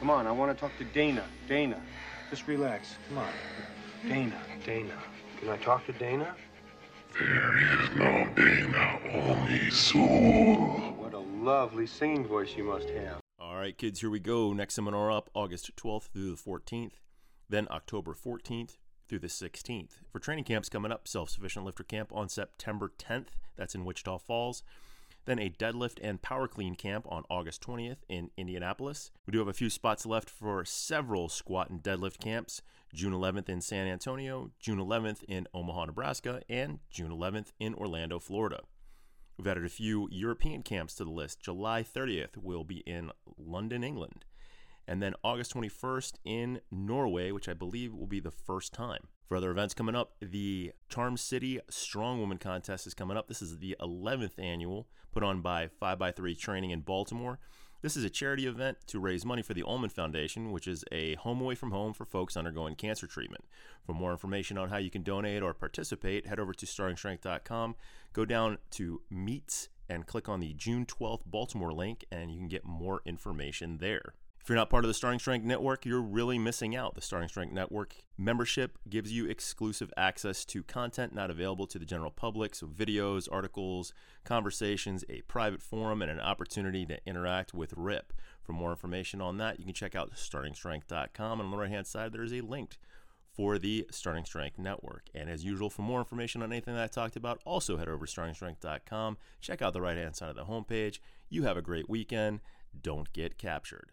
Come on, I want to talk to Dana. Dana. Just relax. Come on. Dana. Dana. Can I talk to Dana? There is no Dana, only Soul. What a lovely singing voice you must have. All right, kids, here we go. Next seminar up August 12th through the 14th, then October 14th through the 16th. For training camps coming up, Self Sufficient Lifter Camp on September 10th, that's in Wichita Falls. Then a deadlift and power clean camp on August 20th in Indianapolis. We do have a few spots left for several squat and deadlift camps June 11th in San Antonio, June 11th in Omaha, Nebraska, and June 11th in Orlando, Florida. We've added a few European camps to the list. July 30th will be in London, England. And then August 21st in Norway, which I believe will be the first time. For other events coming up, the Charm City Strong Woman Contest is coming up. This is the 11th annual, put on by 5x3 Training in Baltimore. This is a charity event to raise money for the Ulman Foundation, which is a home away from home for folks undergoing cancer treatment. For more information on how you can donate or participate, head over to startingstrength.com, go down to Meets, and click on the June 12th Baltimore link, and you can get more information there. If you're not part of the Starting Strength Network, you're really missing out. The Starting Strength Network membership gives you exclusive access to content not available to the general public. So, videos, articles, conversations, a private forum, and an opportunity to interact with RIP. For more information on that, you can check out startingstrength.com. And on the right hand side, there is a link for the Starting Strength Network. And as usual, for more information on anything that I talked about, also head over to startingstrength.com. Check out the right hand side of the homepage. You have a great weekend. Don't get captured.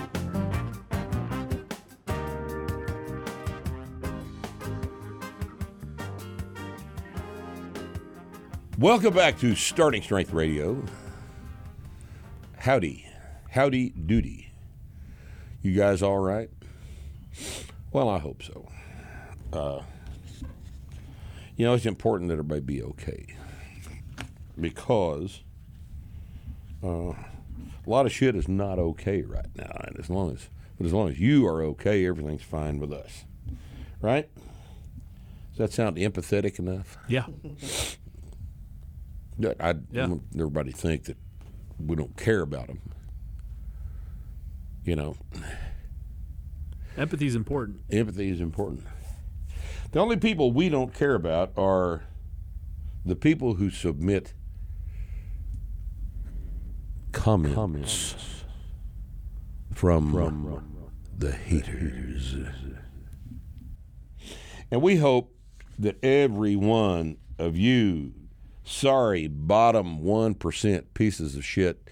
Welcome back to Starting Strength Radio. Howdy. Howdy doody. You guys all right? Well, I hope so. Uh, you know, it's important that everybody be okay because uh, a lot of shit is not okay right now. And as long as, but as long as you are okay, everything's fine with us. Right? Does that sound empathetic enough? Yeah. I Yeah. want everybody to think that we don't care about them. You know, Empathy is important. empathy is important. The only people we don't care about are the people who submit comments, from, from the haters. And we hope that every one of you sorry bottom 1% pieces of shit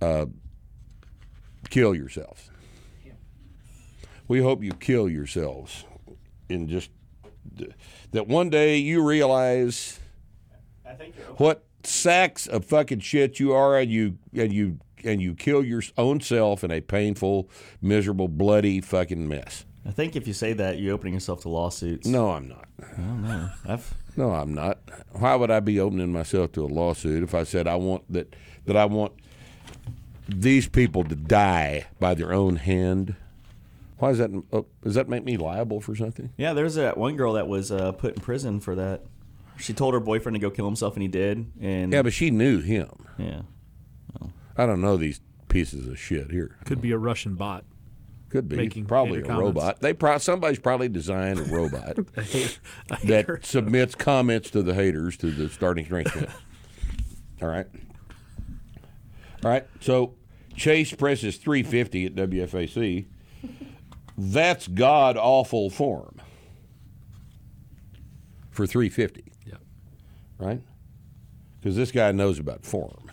uh, kill yourselves. We hope you kill yourselves in just that one day you realize what sacks of fucking shit you are and you and you and you kill your own self in a painful, miserable, bloody fucking mess. I think if you say that, you're opening yourself to lawsuits. No, I'm not. I don't know. I've No, I'm not. Why would I be opening myself to a lawsuit if I said I want that that I want these people to die by their own hand? Why does that? Oh, does that make me liable for something? yeah. There's that one girl that was uh, put in prison for that. She told her boyfriend to go kill himself, and he did. And Yeah, but she knew him. yeah, I don't know these pieces of shit here. Could be a Russian bot. Could be Making probably a comments. robot. They pro- somebody's probably designed a robot A hate- a that hater. submits comments to the haters to the starting strength. All right. All right. So Chase presses 350 at WFAC. That's god awful form for 350. Yep. Right? Because this guy knows about form.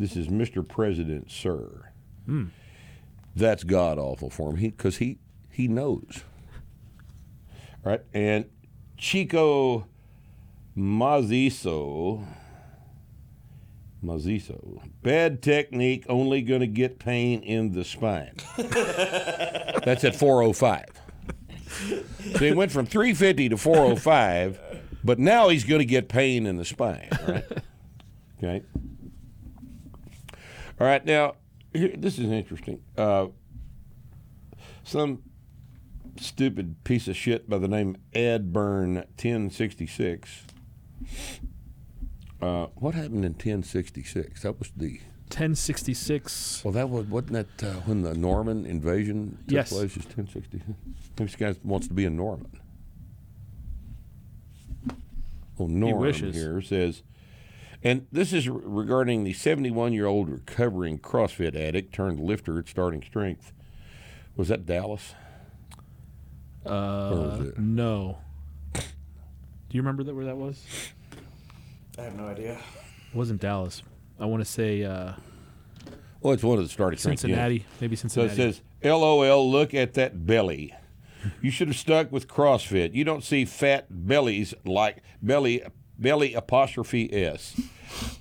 this is Mr. President, sir. Hmm. That's god awful form. He because he he knows. Right? And Chico Maziso Maziso. Bad technique, only going to get pain in the spine. That's at 405. So he went from 350 to 405 But now he's going to get pain in the spine, right? okay. All right. Now, here, this is interesting. Uh, some stupid piece of shit by the name Ed Burn 1066. Uh, what happened in 1066? That was the 1066. well, that was wasn't that uh, when the Norman invasion took Yes. place? Is 1060? This guy wants to be a Norman. Well, Norm wishes. here says, and this is regarding the 71 year old recovering CrossFit addict turned lifter at Starting Strength. Was that Dallas? Uh, was it? no. Do you remember that where that was? I have no idea. It wasn't Dallas. I want to say uh, Well, it's one of the Starting Strength. gyms. Cincinnati. Maybe So it says, LOL, look at that belly. You should have stuck with CrossFit. You don't see fat bellies like belly belly apostrophe S.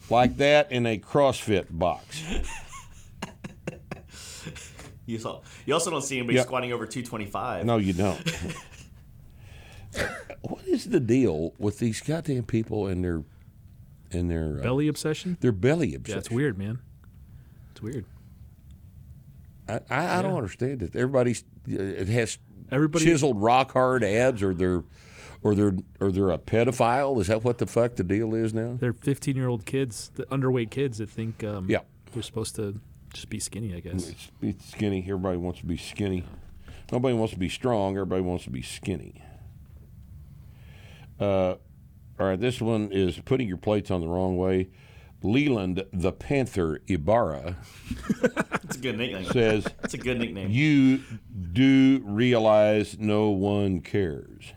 Like that in a CrossFit box. You saw. You also don't see anybody Yeah. squatting over 225. No, you don't. what is the deal with these goddamn people and their and their uh, Belly obsession? their belly Yeah, obsession? it's weird, man. It's weird. I, I, I don't understand it. Everybody's it has Everybody- chiseled rock hard abs, or they're or they're or they're a pedophile. Is that what the fuck the deal is now? They're 15 year old kids, the underweight kids that think um, Yeah. they're supposed to just be skinny, I guess. It's, it's skinny. Everybody wants to be skinny. Nobody wants to be strong. Everybody wants to be skinny. Uh, all right, this one is putting your plates on the wrong way. Leland the Panther Ibarra It's a good nickname. says, It's a good nickname. You do realize no one cares.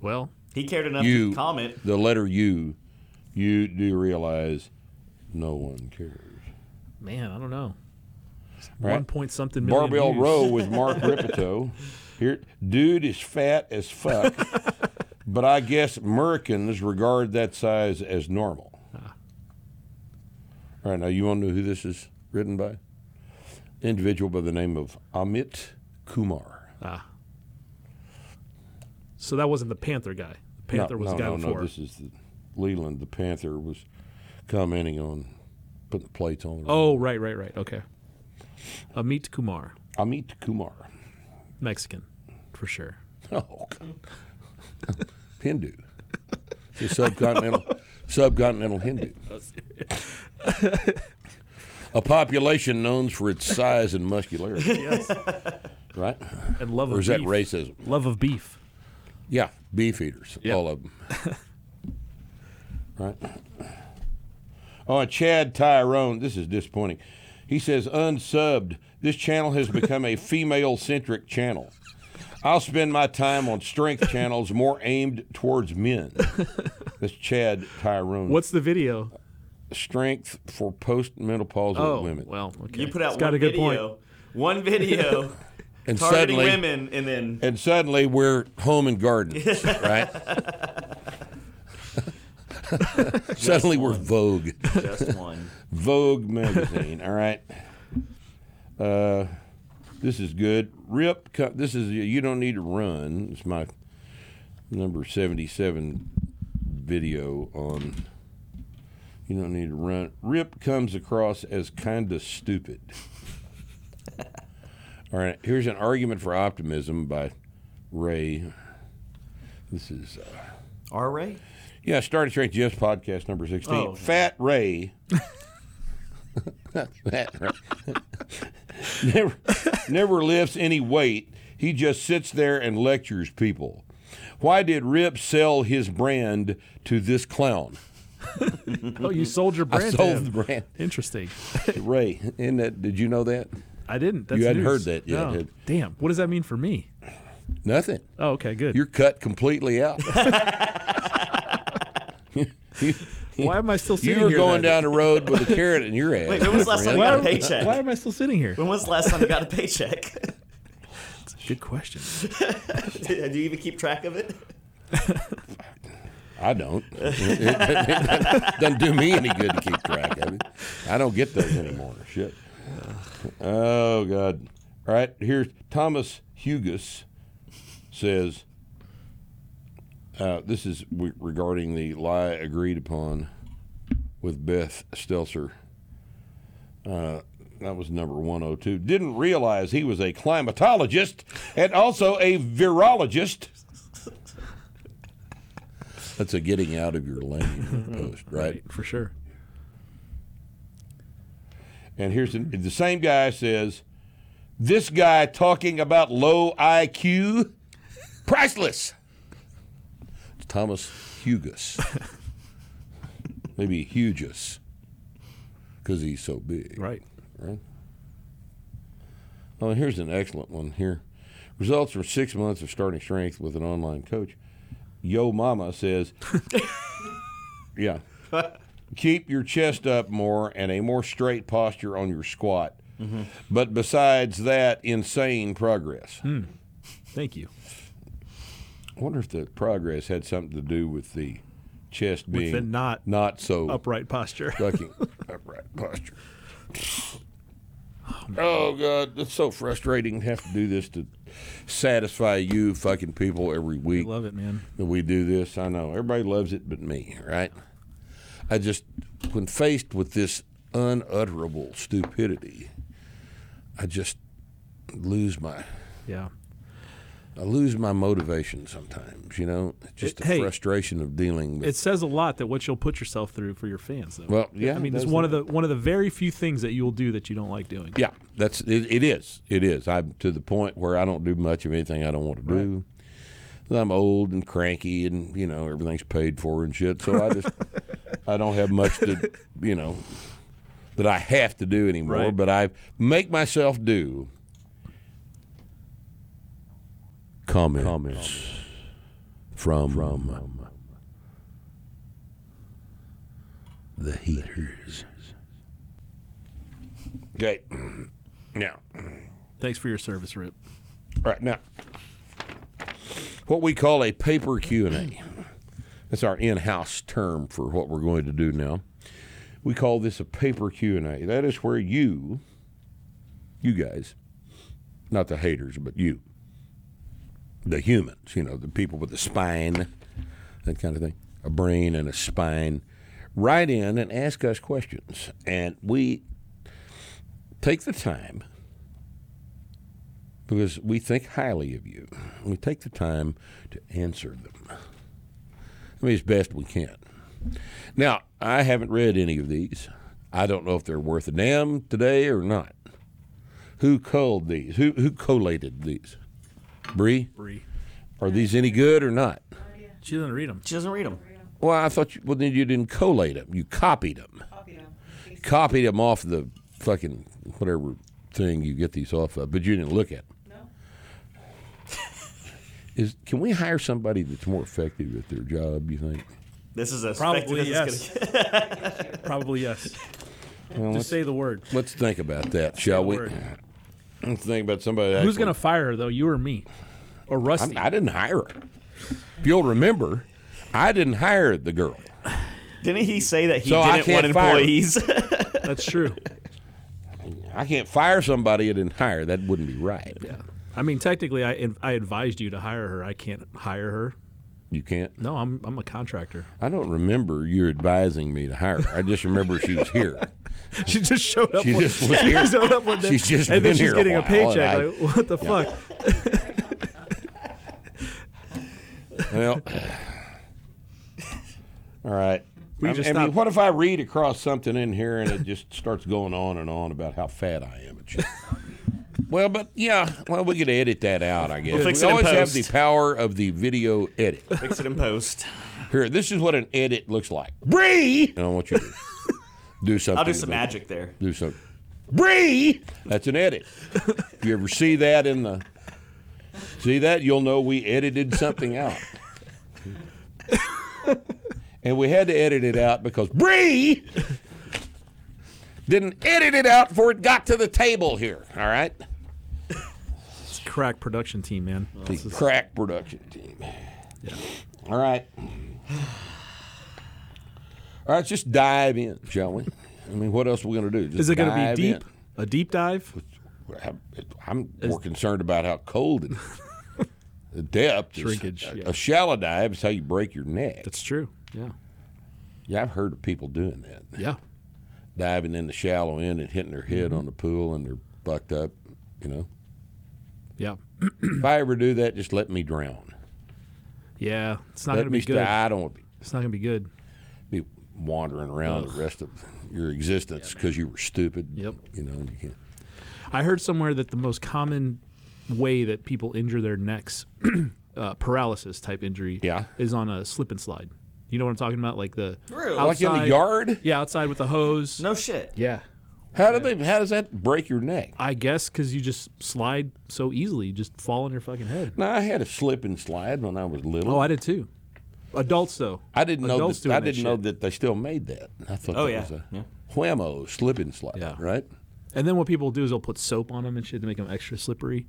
Well, he cared enough You, to comment. the letter U, you do realize no one cares. man, I don't know. Right. One point something million Barbell views. row with Mark Rippetoe. Here, dude is fat as fuck, but I guess Americans regard that size as normal. Ah. All right, now you want to know who this is written by? Individual by the name of Amit Kumar. Ah. So that wasn't the Panther guy. The Panther no, was no, the guy no, before. No, this is the, Leland the Panther was commenting on putting the plates on. The oh, right, right, right. Okay. Amit Kumar, Amit Kumar. Mexican, for sure. Oh, God. Hindu. The subcontinental subcontinental Hindu. A population known for its size and muscularity. Yes. Right? And love of Or is that racism? Love of beef. Yeah, beef eaters, Yeah. all of them. right? Oh, and Chad Tyrone, this is disappointing. He says, unsubbed, this channel has become a female centric channel. I'll spend my time on strength channels more aimed towards men. That's Chad Tyrone. What's the video? strength for postmenopausal Oh, women? well, okay. You put out It's got a good video, point. one video and targeting suddenly, women, and then and suddenly we're home and garden, right? suddenly we're Vogue. just one. Vogue magazine. All right. Uh, this is good. Rip. This is you don't need to run. It's my number seventy-seven video on. You don't need to run. Rip comes across as kind of stupid. All right. Here's an argument for optimism by Ray. This is. Uh, R Ray? yeah, Starting Strength Jeff's podcast number 16. Oh, Fat Ray. Fat Ray. never, never lifts any weight. He just sits there and lectures people. Why did Rip sell his brand to this clown? Oh, you sold your I brand. to sold him. the brand. Interesting. Ray, isn't that, did you know that? I didn't. That's You hadn't news. heard that yet, No. had- Damn. What does that mean for me? Nothing. Oh, okay, good. You're cut completely out. Why am I still sitting here? you were here? going then? down the road with a carrot in your ass. Wait, when was the last time you got a paycheck? why am I still sitting here? When was the last time you got a paycheck? Good question. Do you even keep track of it? I don't. It, it doesn't do me any good to keep track of it. I don't get those anymore. Shit. Oh God. All right. Here's Thomas Hugus says. Uh, this is regarding the lie agreed upon with Beth Stelzer. Uh, that was number 102. Didn't realize he was a climatologist and also a virologist. That's a getting out of your lane post, right? for sure. And here's the, the same guy says, "This guy talking about low IQ, priceless." Thomas Hugus, maybe Hugus, because he's so big. Right. Right. Oh, here's an excellent one here. Results from six months of starting strength with an online coach. Yo Mama says, yeah, keep your chest up more and a more straight posture on your squat. Mm-hmm. But besides that, insane progress. Hmm. Thank you. I wonder if the progress had something to do with the chest being the not not so upright posture. upright posture. Oh God, it's so frustrating to have to do this to satisfy you fucking people every week Love it, man. that we do this. I know everybody loves it but me, right? I just when faced with this unutterable stupidity, I just lose my Yeah. I lose my motivation sometimes, you know? Just the Hey, frustration of dealing with It says a lot that what you'll put yourself through for your fans, though. Well, yeah, I mean, it's one of the one of the very few things that you will do that you don't like doing. Yeah, that's it, it is. It is. I'm to the point where I don't do much of anything I don't want to do. I'm old and cranky, and you know everything's paid for and shit. So I just I don't have much to you know that I have to do anymore. Right. But I make myself do comments, comments from from the heaters. Okay. Now, Thanks for your service, Rip. all right now, what we call a paper Q and A. That's our in-house term for what we're going to do now. We call this a paper Q and A. That is where you, you guys, not the haters, but you, the humans, you know, the people with a spine, that kind of thing, a brain and a spine, write in and ask us questions, and we take the time because we think highly of you. We take the time to answer them. I mean, as best we can. Now, I haven't read any of these. I don't know if they're worth a damn today or not. Who culled these? Who who collated these? Bree, Bree. are these any good or not? She doesn't read them. She doesn't read them. Well, I thought you, well then you didn't collate them. You copied them. Copied them Copied them off the fucking whatever thing you get these off of, but you didn't look at. Them. No. Is can we hire somebody that's more effective at their job? You think? This is a Probably yes. Probably yes. Well, Just let's, say the word. let's think about that, shall we? word. Let's think about somebody. Who's gonna fire her though? You or me? Or Rusty? I'm, I didn't hire her. If you'll remember, I didn't hire the girl. Didn't he say that he So didn't want can't fire employees? That's true. I can't fire somebody I didn't hire. That wouldn't be right. Yeah. I mean, technically, I I advised you to hire her. I can't hire her. You can't. No, I'm I'm a contractor. I don't remember you advising me to hire her. I just remember she was here. She just showed up. She one, just was she here. showed up one day, She's just and been then she's here a getting a, and paycheck. I- like, what the fuck? Well, all right. We I, just I mean, what if I read across something in here and it just starts going on and on about how fat I am? Well, but yeah, well, we could edit that out, I guess. We'll fix we it in always have the power of the video edit. Fix it in post. Here, this is what an edit looks like. Bree, and I want you to do something. I'll do some magic there. Do something. Bree, that's an edit. if you ever see that in the see that, you'll know we edited something out. and we had to edit it out because Bree didn't edit it out before it got to the table here. All right, crack production team, man. the crack production team. All right. All right, just dive in, shall we? I mean, what else are we going to do? Just Is it going to be in. deep? A deep dive? I'm- more concerned about how cold it is. The depth, is- Shrinkage, a, yeah. a shallow dive is how you break your neck. That's true. Yeah. yeah, I've heard of people doing that, Yeah. diving in the shallow end and hitting their Mm-hmm. head on the pool, and they're bucked up. You know, Yeah. if I ever do that, just let me drown. Yeah. It's not going to be good. stay. I don't want to It's not going to be good. be wandering around the rest of your existence because you were stupid. Yep. You know, you can't. I heard somewhere that the most common way that people injure their necks, uh, paralysis type injury, Yeah. is on a slip and slide. You know what I'm talking about? Like the Really? Like in the outside- yard. Yeah, outside with the hose. No shit. Yeah. How do they? How does that break your neck? I guess because you just slide so easily, you just fall on your fucking head. No, I had a slip and slide when I was little. Oh, I did too. Adults though. I didn't know Adults that, doing I that didn't know shit. that they still made that. I thought Oh, that yeah. was a Yeah. Wham-O slip and slide, Yeah. right? And then what people do is they'll put soap on them and shit to make them extra slippery.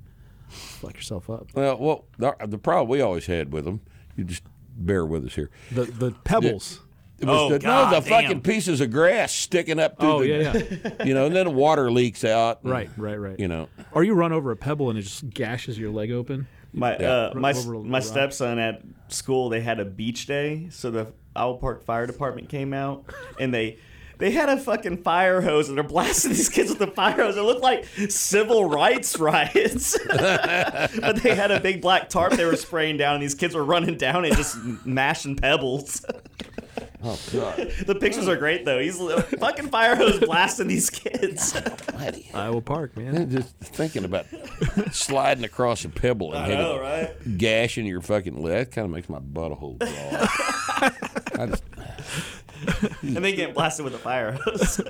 Fuck yourself up. Well, well, the, the problem we always had with them, you just bear with us here. The the pebbles. It was Oh, the, God no, the damn. fucking pieces of grass sticking up through Oh the, yeah, yeah. you know, and then water leaks out. and, right, right, right. You know, Or you run over a pebble and it just gashes your leg open. My Yeah. uh, my my rock. stepson at school they had a beach day, so the Iowa Park Fire Department came out and they they had a fucking fire hose and they're blasting these kids with the fire hose. It looked like civil rights riots. but they had a big black tarp they were spraying down and these kids were running down and just mashing pebbles. Oh god, the pictures are great though. He's fucking fire hose blasting these kids. buddy. Iowa Park, man. Just thinking about sliding across a pebble and I hitting know, a right? gash in your fucking leg. That kind of makes my butthole draw. I just, And they get blasted with a fire hose.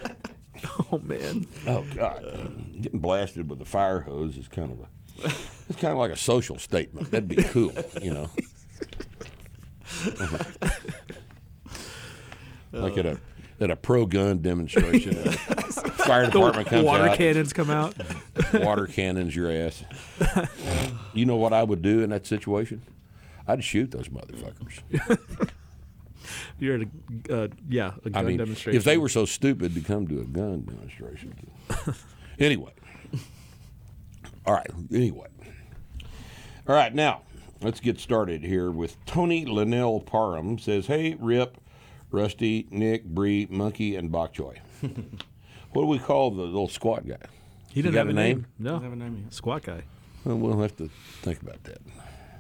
Oh man. oh god, getting blasted with a fire hose is kind of a. It's kind of like a social statement. That'd be cool, you know. Like at a at a pro gun demonstration, fire department comes Water out, cannons come out. water cannons your ass. you know what I would do in that situation? I'd shoot those motherfuckers. You're at a uh, yeah a gun I mean, demonstration. if they were so stupid to come to a gun demonstration. anyway. All right. Anyway. All right. Now, let's get started here with Tony Linnell Parham says, Hey, Rip, Rusty, Nick, Bree, Monkey, and Bok Choy. what do we call the little squat guy? he didn't have a a name? name. No, have a name yet. squat guy. Well, we'll have to think about that.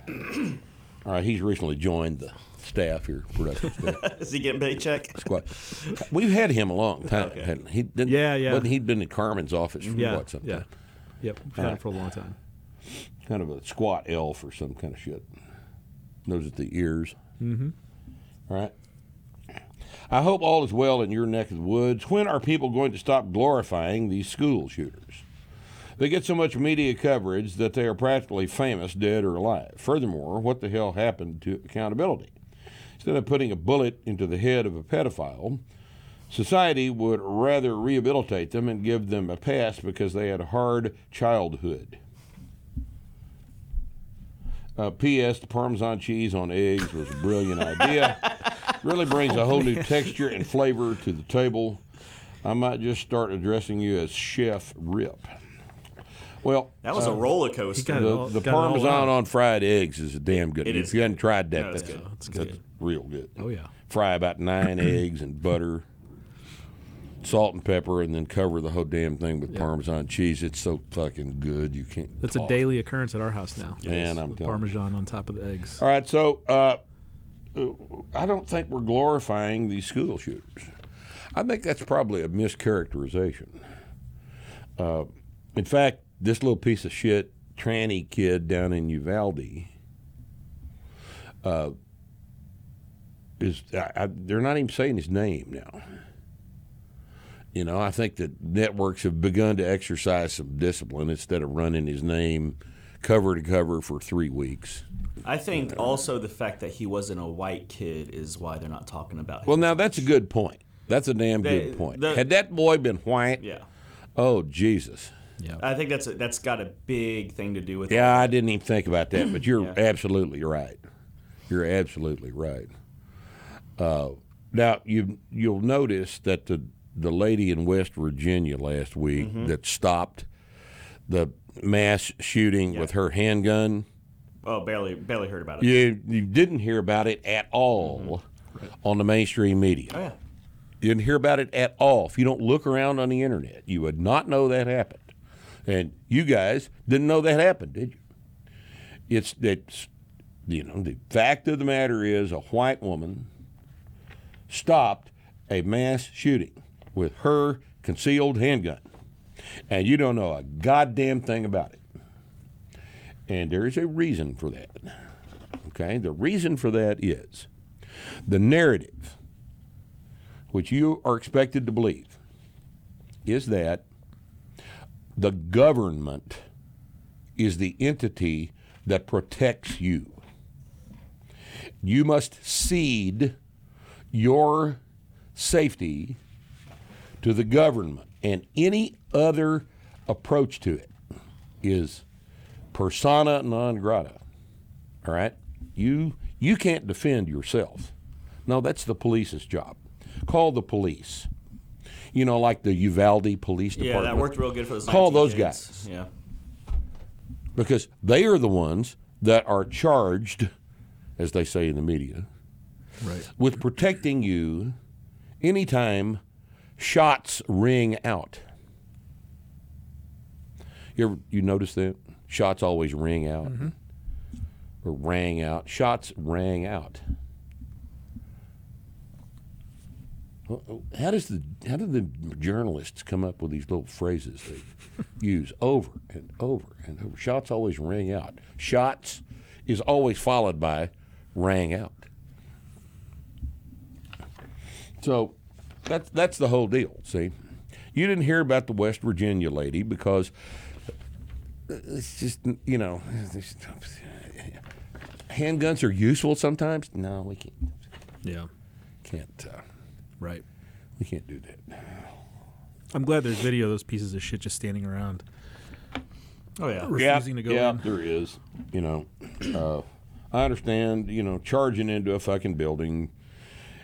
All right. He's recently joined the staff here, production staff. Is he getting paycheck? Squat. We've had him a long time. hadn't? He didn't, Yeah, yeah. Wasn't he been in Carmen's office for Yeah, what some yeah, time? yep. Had him for a long time. Kind of a squat elf or some kind of shit. Knows at the ears. Mm-hmm. All right. I hope all is well in your neck of the woods. When are people going to stop glorifying these school shooters? They get so much media coverage that they are practically famous, dead or alive. Furthermore, what the hell happened to accountability? Instead of putting a bullet into the head of a pedophile, society would rather rehabilitate them and give them a pass because they had a hard childhood. Uh, P.S. The Parmesan cheese on eggs was a brilliant idea. really brings a whole new texture and flavor to the table. I might just start addressing you as Chef Rip. Well, That was a roller coaster. the, all- the got it all Parmesan on fried eggs is a damn good. It if is you haven't tried that, No, it's that's, good. It's that's good. real good. Oh yeah. Fry about nine eggs and butter, salt and pepper, and then cover the whole damn thing with Parmesan cheese. It's so fucking good you can't. That's a daily occurrence at our house now. Man, I'm With telling you. Parmesan on top of the eggs. All right, so uh, I don't think we're glorifying these school shooters. I think that's probably a mischaracterization. Uh, in fact, this little piece of shit tranny kid down in Uvalde uh, is I, I, they're not even saying his name now. You know, I think that networks have begun to exercise some discipline instead of running his name cover to cover for three weeks. I think also the fact that he wasn't a white kid is why they're not talking about him. Well, now that's a good point. That's a damn They- good point. the- Had that boy been white, yeah, oh Jesus. Yeah. I think that's a, that's got a big thing to do with. Yeah, I didn't even think about that, but you're Yeah. absolutely right. You're absolutely right. Uh, now you you'll notice that the the lady in West Virginia last week Mm-hmm. that stopped the mass shooting with her handgun Oh, barely, barely heard about it. You you didn't hear about it at all mm-hmm. on the mainstream media. Oh yeah. You didn't hear about it at all. If you don't look around on the internet, you would not know that happened. And you guys didn't know that happened, did you? It's that you know the fact of the matter is a white woman stopped a mass shooting with her concealed handgun, and you don't know a goddamn thing about it. And there is a reason for that. Okay, the reason for that is the narrative which you are expected to believe, is that the government is the entity that protects you. You must cede your safety to the government, and any other approach to it is persona non grata. All right? You you can't defend yourself. No, that's the police's job. Call the police. You know, like the Uvalde Police Department. Yeah, that worked real good for those. Call those guys. Yeah. because they are the ones that are charged, as they say in the media, Right. with protecting you anytime shots ring out. You ever you notice that shots always ring out mm-hmm. or rang out? Shots rang out. How does the how do the journalists come up with these little phrases they use over and over and over? Shots always ring out. Shots is always followed by rang out. So that's that's the whole deal. See, you didn't hear about the West Virginia lady because it's just you know handguns are useful sometimes. No, we can't Yeah. can't uh, Right. we can't do that. I'm glad there's video of those pieces of shit just standing around, Oh yeah. refusing to go yeah, in. there is. You know, uh, I understand. You know, charging into a fucking building,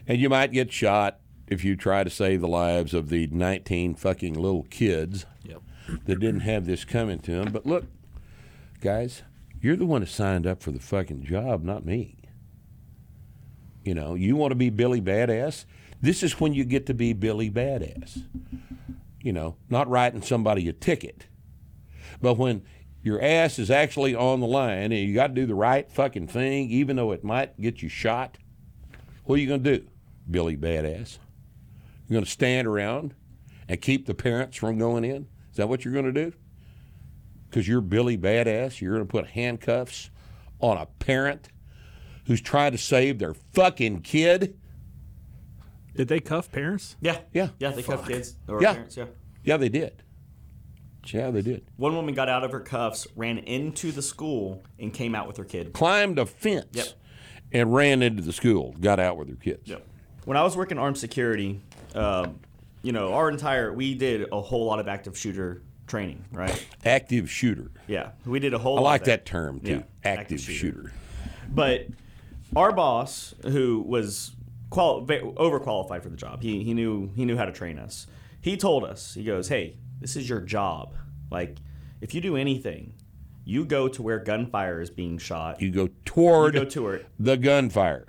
and you might get shot if you try to save the lives of the 19 fucking little kids Yep. that didn't have this coming to them. But look, guys, you're the one who signed up for the fucking job, not me. You know, you want to be Billy Badass? This is when you get to be Billy Badass. You know, not writing somebody a ticket. But when your ass is actually on the line and you got to do the right fucking thing, even though it might get you shot, what are you going to do, Billy Badass? You're going to stand around and keep the parents from going in? Is that what you're going to do? Because you're Billy Badass, you're going to put handcuffs on a parent who's trying to save their fucking kid? Did they cuff parents? Yeah. Yeah. Yeah. They cuffed kids or Yeah. parents. Yeah. Yeah, they did. Yeah, they did. One woman got out of her cuffs, ran into the school, and came out with her kid. Climbed a fence Yep. and ran into the school, got out with her kids. Yep. When I was working armed security, um, you know, our entire we did a whole lot of active shooter training, right? Active shooter. Yeah, we did a whole. I like of that term too. Yeah, active, shooter. But our boss, who was qual- ve- overqualified for the job, he, he knew he knew how to train us. He told us, he goes, "Hey, this is your job. Like, if you do anything, you go to where gunfire is being shot, You go toward You go to it. the gunfire.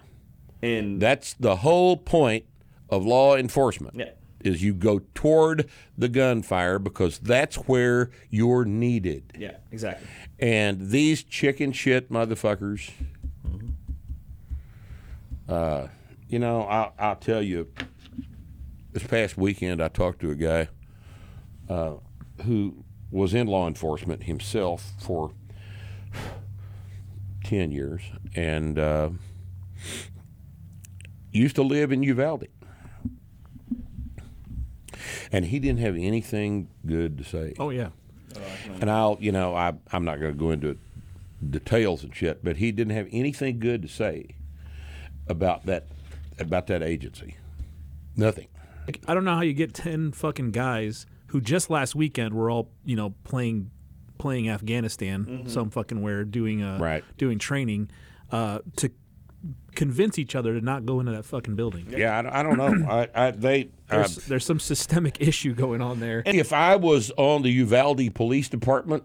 and That's the whole point of law enforcement. Yeah. Is you go toward the gunfire because that's where you're needed. yeah, exactly. And these chicken shit motherfuckers, uh, you know, I'll, I'll tell you, this past weekend I talked to a guy uh, who was in law enforcement himself for 10 years and uh, used to live in Uvalde. And he didn't have anything good to say Oh yeah. and I'll, you know, I, I'm not going to go into details and shit, but he didn't have anything good to say about that about that agency. Nothing. I don't know how you get ten fucking guys who just last weekend were all you know playing playing Afghanistan some fucking where doing uh Right. doing training uh, to convince each other to not go into that fucking building. Yeah, I, don't- I don't know. I, I they. Uh, There's, there's some systemic issue going on there. if I was on the Uvalde Police Department,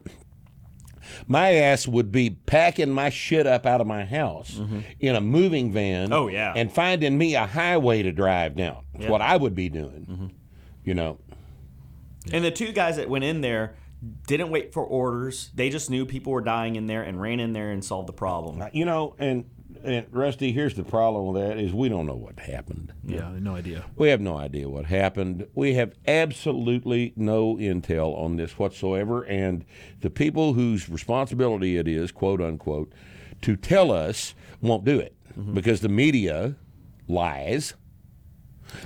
My ass would be packing my shit up out of my house in a moving van. Mm-hmm. Oh, yeah. And finding me a highway to drive down. That's Yeah. Mm-hmm. what I would be doing. You know. And the two guys that went in there didn't wait for orders. They just knew people were dying in there and ran in there and solved the problem. You know, and and Rusty, here's the problem with that is we don't know what happened. Yeah, no idea. We have no idea what happened. We have absolutely no intel on this whatsoever. And the people whose responsibility it is, quote unquote, to tell us won't do it mm-hmm. because the media lies,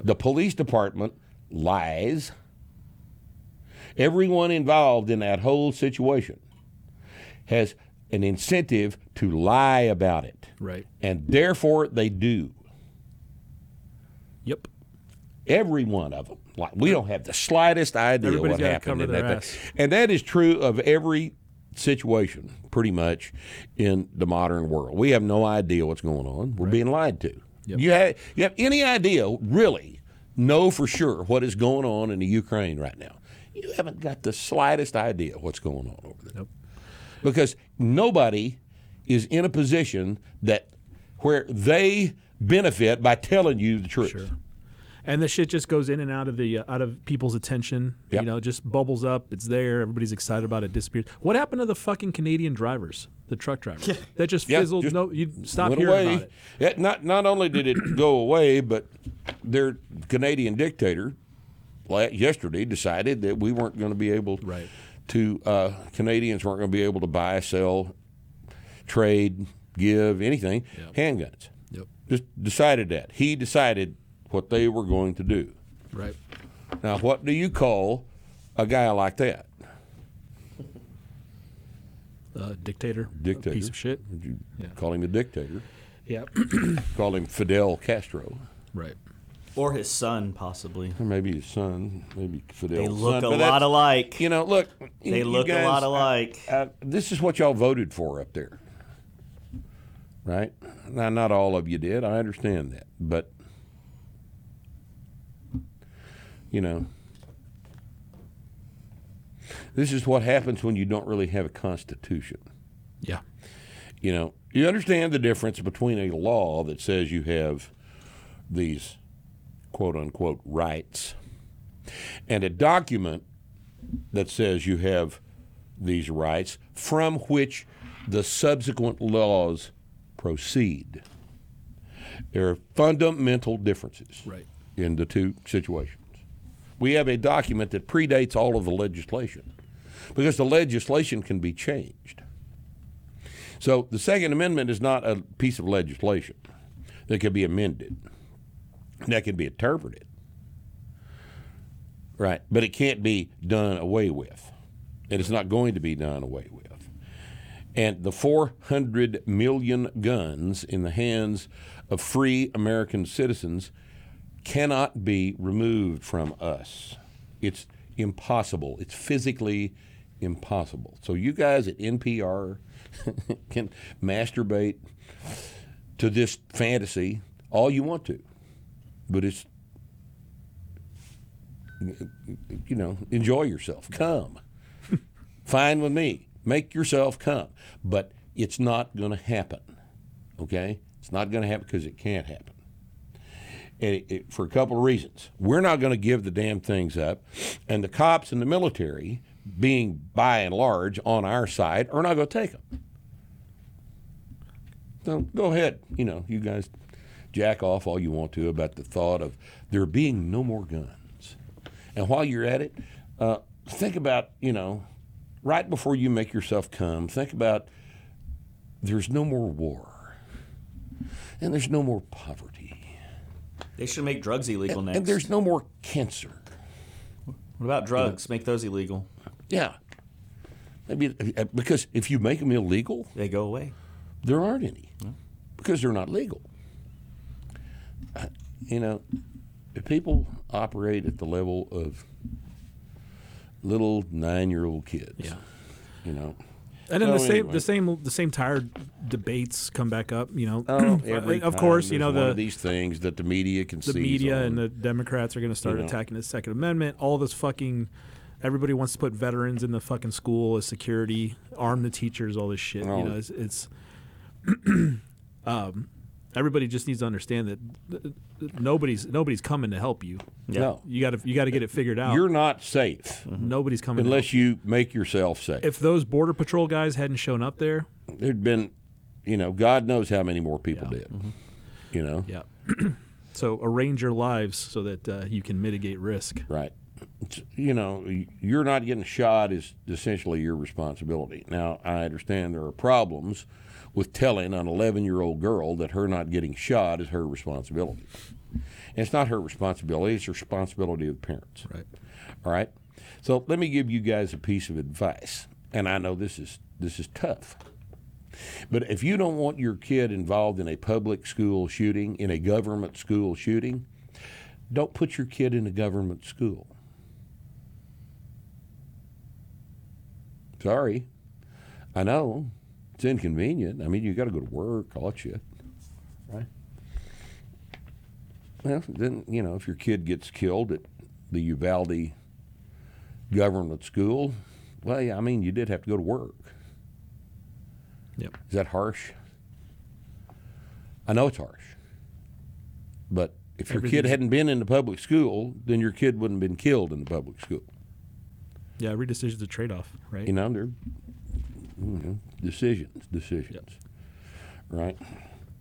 the police department lies, everyone involved in that whole situation has an incentive to lie about it. Right. And therefore they do. Yep. Every one of them. Like we don't have the slightest idea Everybody's what happened in that thing. And that is true of every situation, pretty much, in the modern world. We have no idea what's going on. We're being lied to. Yep. You have you have any idea, really, know for sure what is going on in the Ukraine right now? You haven't got the slightest idea what's going on over there. Nope. Because nobody is in a position that where they benefit by telling you the truth. Sure. And the shit just goes in and out of the uh, out of people's attention. Yep. You know, just bubbles up. It's there. Everybody's excited about it. Disappears. What happened to the fucking Canadian drivers, the truck drivers? That just Yeah, fizzled. just no, you stop hearing away. about it. Yeah, not not only did it go away, but their Canadian dictator yesterday decided that we weren't going to be able Right. to uh, Canadians weren't going to be able to buy, sell, trade, give anything handguns. Yep. Just decided that he decided what they were going to do. Right. Now, what do you call a guy like that? Uh, dictator. a Dictator. piece of shit. You Yeah. call him a dictator? Yeah. Call him Fidel Castro. right. Or his son, possibly. Or maybe his son, maybe Fidel. They look son. a But lot alike. You know, look. They you look a lot alike. Uh, this is what y'all voted for up there, right? Now, not all of you did. I understand that, but you know, this is what happens when you don't really have a constitution. Yeah. You know, you understand the difference between a law that says you have these quote unquote rights and a document that says you have these rights from which the subsequent laws proceed. There are fundamental differences Right. in the two situations. We have a document that predates all of the legislation because the legislation can be changed. So the Second Amendment is not a piece of legislation that can be amended, that can be interpreted. Right, but it can't be done away with. And it's not going to be done away with. And the 400 million guns in the hands of free American citizens cannot be removed from us. It's impossible. It's physically impossible. So you guys at NPR can masturbate to this fantasy all you want to. But it's you know, enjoy yourself. Come. Fine with me. Make yourself come. But it's not going to happen. Okay? It's not going to happen because it can't happen. And it, it- for a couple of reasons. We're not going to give the damn things up. And the cops and the military, being by and large on our side, are not going to take them. So go ahead. You know, you guys jack off all you want to about the thought of there being no more guns. And while you're at it, uh, think about, you know, right before you make yourself come, think about there's no more war and there's no more poverty They should make drugs illegal next. and there's no more cancer. what about drugs? Make those illegal. Yeah. Maybe uh, because if you make them illegal, They go away. there aren't any because they're not legal. Uh, you know, if people operate at the level of little nine-year-old kids, Yeah. you know, And then So the same anyway. the same the same tired debates come back up. You know, oh, of course, you know the these things that the media can see, the media on. and the Democrats are going to start You know. attacking the Second Amendment. All this fucking Everybody wants to put veterans in the fucking school as security, arm the teachers, all this shit. Oh. You know, it's, it's um, everybody just needs to understand that th- th- nobody's nobody's coming to help you. No, You got to you got to get it figured out. you're not safe nobody's coming to unless you make yourself safe. if those border patrol guys hadn't shown up there, There'd been, you know, God knows how many more people did. You know, yeah. so arrange your lives so that uh, you can mitigate risk. right? You know, you're not getting shot is essentially your responsibility. Now, I understand there are problems with telling an 11 year old girl that her not getting shot is her responsibility. And it's not her responsibility; it's the responsibility of the parents. Right. All right. So let me give you guys a piece of advice, and I know this is this is tough. But if you don't want your kid involved in a public school shooting, in a government school shooting, don't put your kid in a government school. Sorry. I know. It's inconvenient. I mean, you got to go to work, all that shit. Right? Well, then, you know, if your kid gets killed at the Uvalde government school, well, yeah, I mean, you did have to go to work. Yep. Is that harsh? I know it's harsh. But if your kid hadn't been in the public school, then your kid wouldn't have been killed in the public school. Yeah, every decision's a trade off, right? You know, they're you know, decisions, decisions. Right?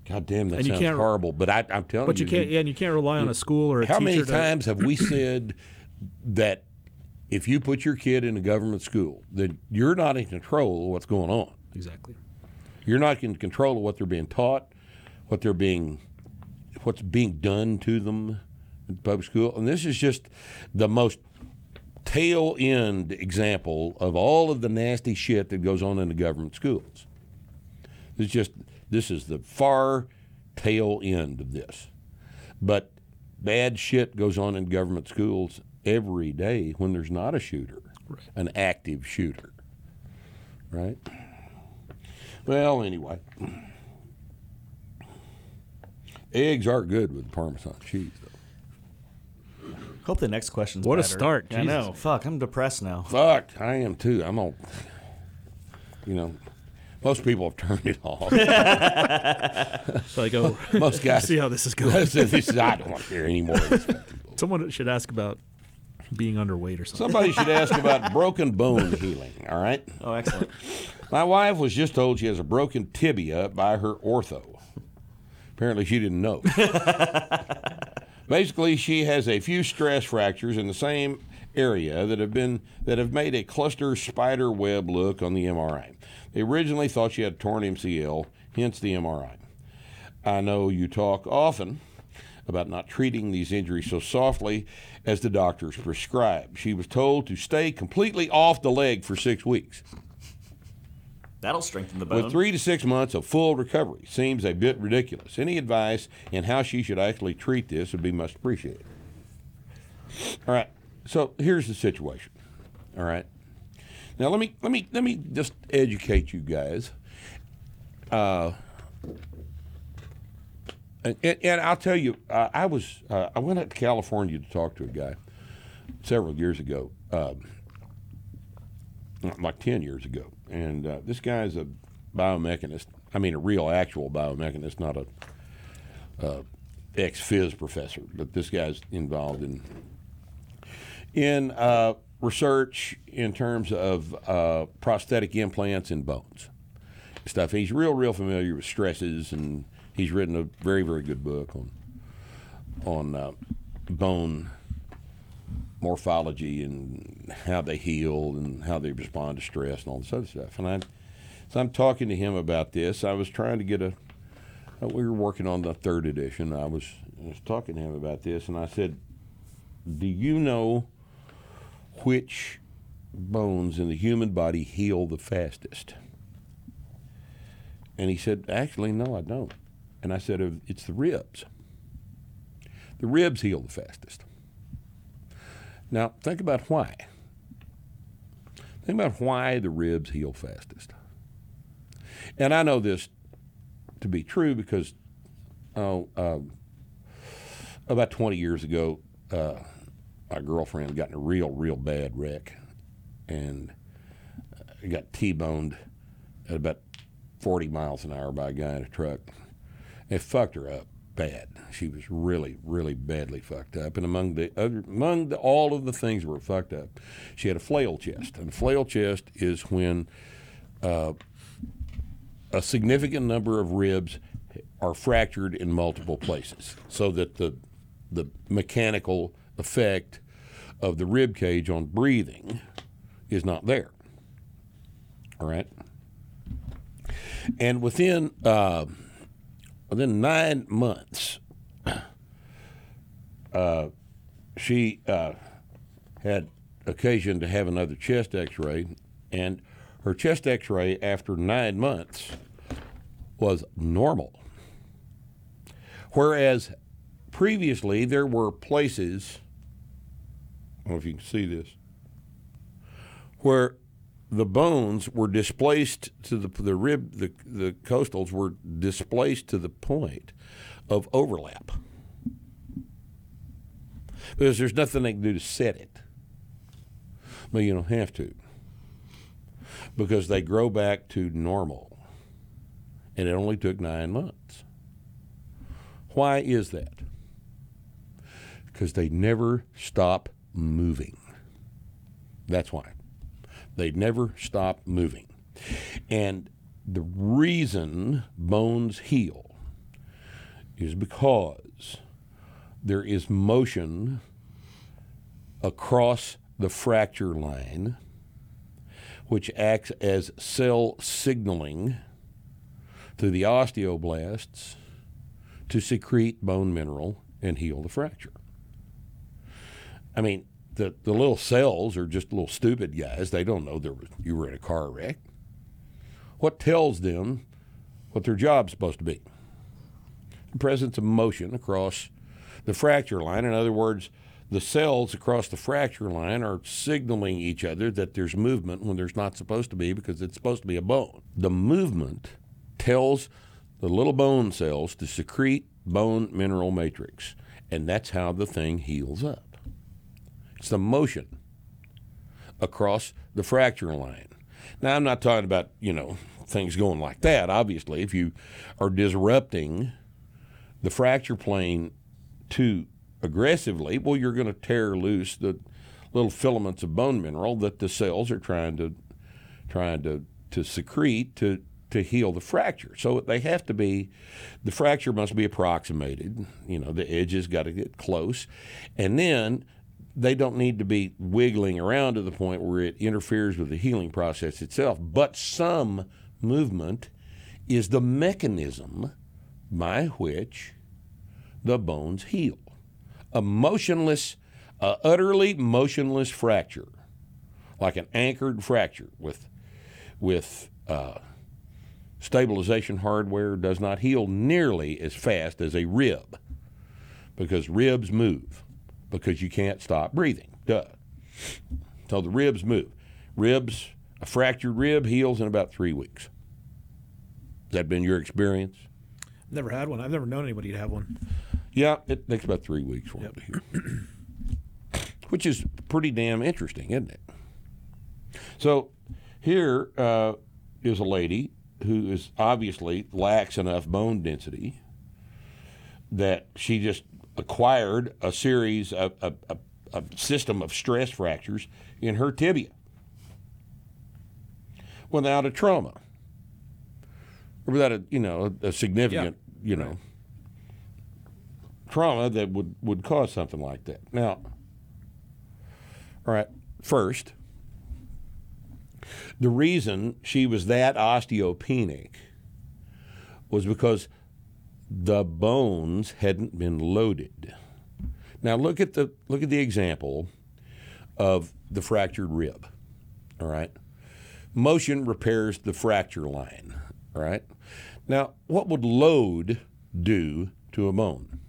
God damn, that And sounds horrible. But I, I'm telling but you, but you can't. Yeah, and you can't rely on a school or a how many to- times have we said that if you put your kid in a government school, that you're not in control of what's going on? Exactly. You're not in control of what they're being taught, what they're being, what's being done to them in public school. And this is just the most tail end example of all of the nasty shit that goes on in the government schools. It's just this is the far tail end of this. But bad shit goes on in government schools every day when there's not a shooter, an active shooter. Right? Well, anyway. Eggs are good with Parmesan cheese, though. Hope the next question's What a better. start, I know. Fuck, I'm depressed now. Fuck, I am too. I'm on. You know, most people have turned it off. So I go. Most guys. see how this is going. this is, I don't want to hear any more. Someone should ask about being underweight or something. Somebody should ask about broken bone healing. All right. Oh, excellent. My wife was just told she has a broken tibia by her ortho. Apparently, she didn't know. Basically, she has a few stress fractures in the same area that have been that have made a cluster spider web look on the MRI. They originally thought she had torn MCL, hence the MRI. I know you talk often about not treating these injuries so softly as the doctors prescribe. She was told to stay completely off the leg for six weeks. That'll strengthen the bone. With three to six months of full recovery seems a bit ridiculous. Any advice in how she should actually treat this would be much appreciated. All right. So here's the situation. All right. Now let me let me let me just educate you guys. Uh, and, and, I'll tell you, uh, I was uh, I went out to California to talk to a guy several years ago. Um, like 10 years ago. And uh, this guy is a biomechanist. I mean, a real, actual biomechanist, not a uh, ex phys professor, but this guy's involved in in uh, research in terms of uh, prosthetic implants in bones stuff. He's real, real familiar with stresses, and he's written a very, very good book on on uh, bone morphology and how they heal and how they respond to stress and all this other stuff. And I, so I'm talking to him about this. I was trying to get a. uh, We were working on the third edition. I was, I was talking to him about this, and I said, "Do you know which bones in the human body heal the fastest?" And he said, "Actually, no, I don't." And I said, "Uh, "It's the ribs. The ribs heal the fastest." Now, think about why. Think about why the ribs heal fastest. And I know this to be true because oh, um, about 20 years ago, uh, my girlfriend got in a real, real bad wreck and uh, got T-boned at about 40 miles an hour by a guy in a truck. It fucked her up bad. She was really, really badly fucked up. And among the other, among the, all of the things were fucked up, she had a flail chest. And a flail chest is when uh, a significant number of ribs are fractured in multiple places, so that the the mechanical effect of the rib cage on breathing is not there. All right. And within uh, within nine months, uh, she uh, had occasion to have another chest X-ray, and her chest X-ray after nine months was normal. Whereas previously there were places, I don't know if you can see this, where the bones were displaced to the the rib the the costals were displaced to the point of overlap. Because there's nothing they can do to set it. But you don't have to. Because they grow back to normal. And it only took nine months. Why is that? Because they never stop moving. That's why they never stop moving. And the reason bones heal is because there is motion across the fracture line, which acts as cell signaling to the osteoblasts to secrete bone mineral and heal the fracture. I mean, the, the little cells are just little stupid guys. They don't know there was, you were in a car wreck. What tells them what their job's supposed to be? The presence of motion across the fracture line. In other words, the cells across the fracture line are signaling each other that there's movement when there's not supposed to be because it's supposed to be a bone. The movement tells the little bone cells to secrete bone mineral matrix, and that's how the thing heals up. It's the motion across the fracture line. Now, I'm not talking about, you know, things going like that. Obviously, if you are disrupting the fracture plane too aggressively, well, you're going to tear loose the little filaments of bone mineral that the cells are trying to trying to, to secrete to to heal the fracture. So they have to be, the fracture must be approximated. You know, the edges got to get close, and then they don't need to be wiggling around to the point where it interferes with the healing process itself. But some movement is the mechanism by which the bones heal. A motionless, uh, utterly motionless fracture, like an anchored fracture with, with uh, stabilization hardware, does not heal nearly as fast as a rib because ribs move because you can't stop breathing. Duh. So the ribs move. Ribs, a fractured rib heals in about three weeks. Has that been your experience? Never had one. I've never known anybody to have one. Yeah, it takes about three weeks for it to heal. Which is pretty damn interesting, isn't it? So here uh, is a lady who is obviously lacks enough bone density that she just acquired a series of a, a, a system of stress fractures in her tibia without a trauma. Or without a you know a, significant you know trauma that would would cause something like that. Now all right first the reason she was that osteopenic was because the bones hadn't been loaded. Now look at the look at the example of the fractured rib. All right. Motion repairs the fracture line. All right. Now, what would load do to a bone?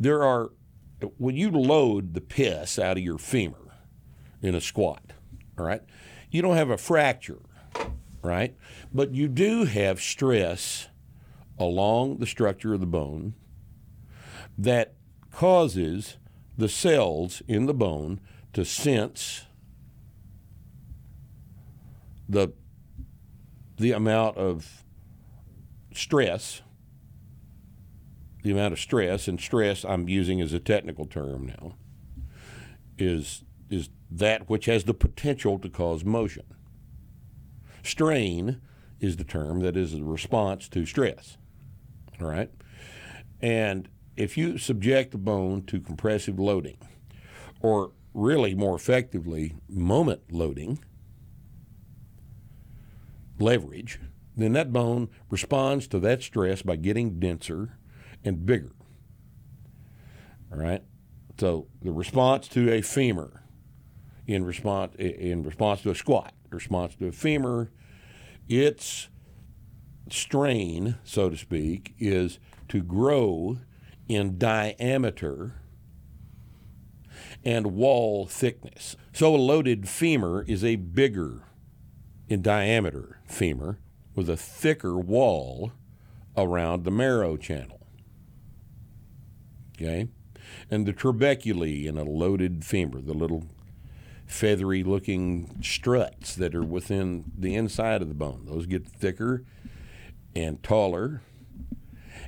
There are when you load the piss out of your femur in a squat, all right, you don't have a fracture right? But you do have stress along the structure of the bone that causes the cells in the bone to sense the the amount of stress the amount of stress and stress I'm using as a technical term now is is that which has the potential to cause motion. Strain is the term that is the response to stress. All right? And if you subject the bone to compressive loading, or really more effectively, moment loading, leverage, then that bone responds to that stress by getting denser and bigger. All right? So the response to a femur in response in response to a squat, response to a femur, its strain, so to speak, is to grow in diameter and wall thickness. So a loaded femur is a bigger in diameter femur with a thicker wall around the marrow channel. Okay? And the trabeculae in a loaded femur, the little feathery looking struts that are within the inside of the bone, those get thicker and taller.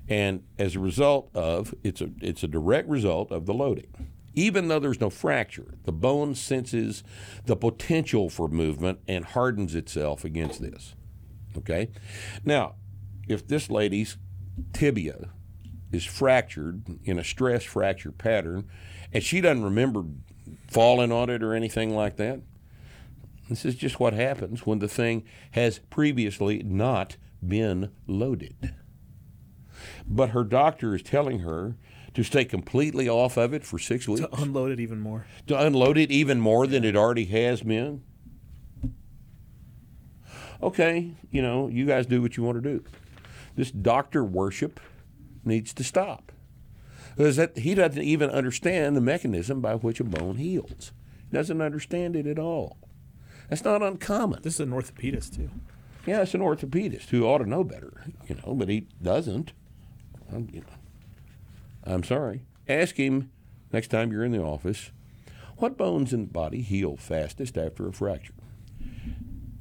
And as a result of, it's a, it's a direct result of the loading. Even though there's no fracture, the bone senses the potential for movement and hardens itself against this. Okay? Now, if this lady's tibia is fractured in a stress fracture pattern and she doesn't remember falling on it or anything like that, this is just what happens when the thing has previously not been loaded. But her doctor is telling her to stay completely off of it for six weeks, To unload it even more. to unload it even more than it already has been. Okay, you know, you guys do what you want to do. This doctor worship needs to stop. Because that, he doesn't even understand the mechanism by which a bone heals. He doesn't understand it at all. That's not uncommon. This is an orthopedist too. Yeah, it's an orthopedist who ought to know better, you know, but he doesn't. I'm, you know, I'm sorry. Ask him next time you're in the office what bones in the body heal fastest after a fracture,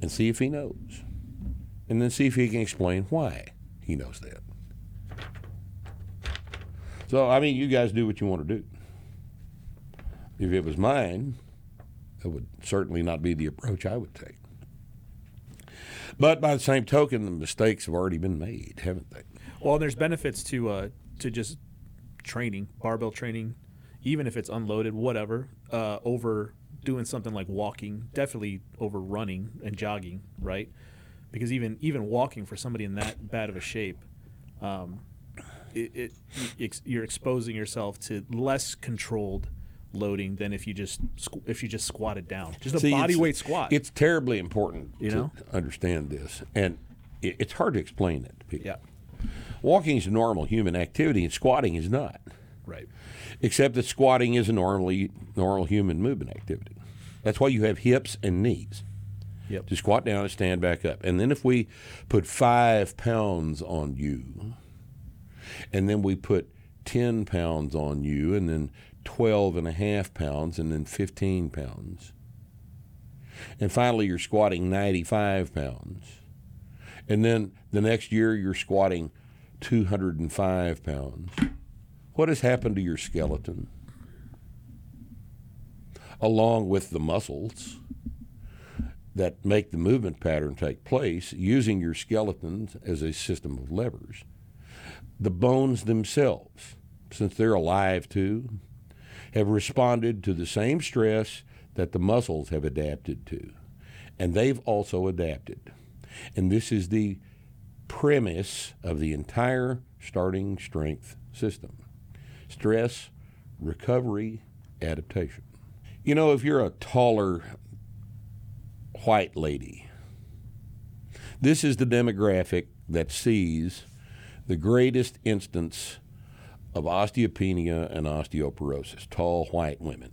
and see if he knows, and then see if he can explain why he knows that. So, I mean, you guys do what you want to do. If it was mine, that would certainly not be the approach I would take. But by the same token, the mistakes have already been made, haven't they? Well, there's benefits to uh, to just training, barbell training, even if it's unloaded, whatever, uh, over doing something like walking, definitely over running and jogging, right? Because even even walking for somebody in that bad of a shape, um, it, it you're exposing yourself to less controlled loading than if you just if you just squatted down, just a See, body weight squat. It's terribly important You to know? understand this, and it, it's hard to explain it to people. yeah, Walking is a normal human activity, and squatting is not. right. Except that squatting is a normally normal human movement activity. That's why you have hips and knees. Yep. To squat down and stand back up. And then if we put five pounds on you, and then we put 10 pounds on you, and then 12 and a half pounds, and then 15 pounds. And finally, you're squatting 95 pounds. And then the next year, you're squatting 205 pounds. What has happened to your skeleton? Along with the muscles that make the movement pattern take place, using your skeletons as a system of levers. The bones themselves, since they're alive too, have responded to the same stress that the muscles have adapted to. And they've also adapted. And this is the premise of the entire starting strength system stress, recovery, adaptation. You know, if you're a taller white lady, this is the demographic that sees the greatest instance of osteopenia and osteoporosis tall white women.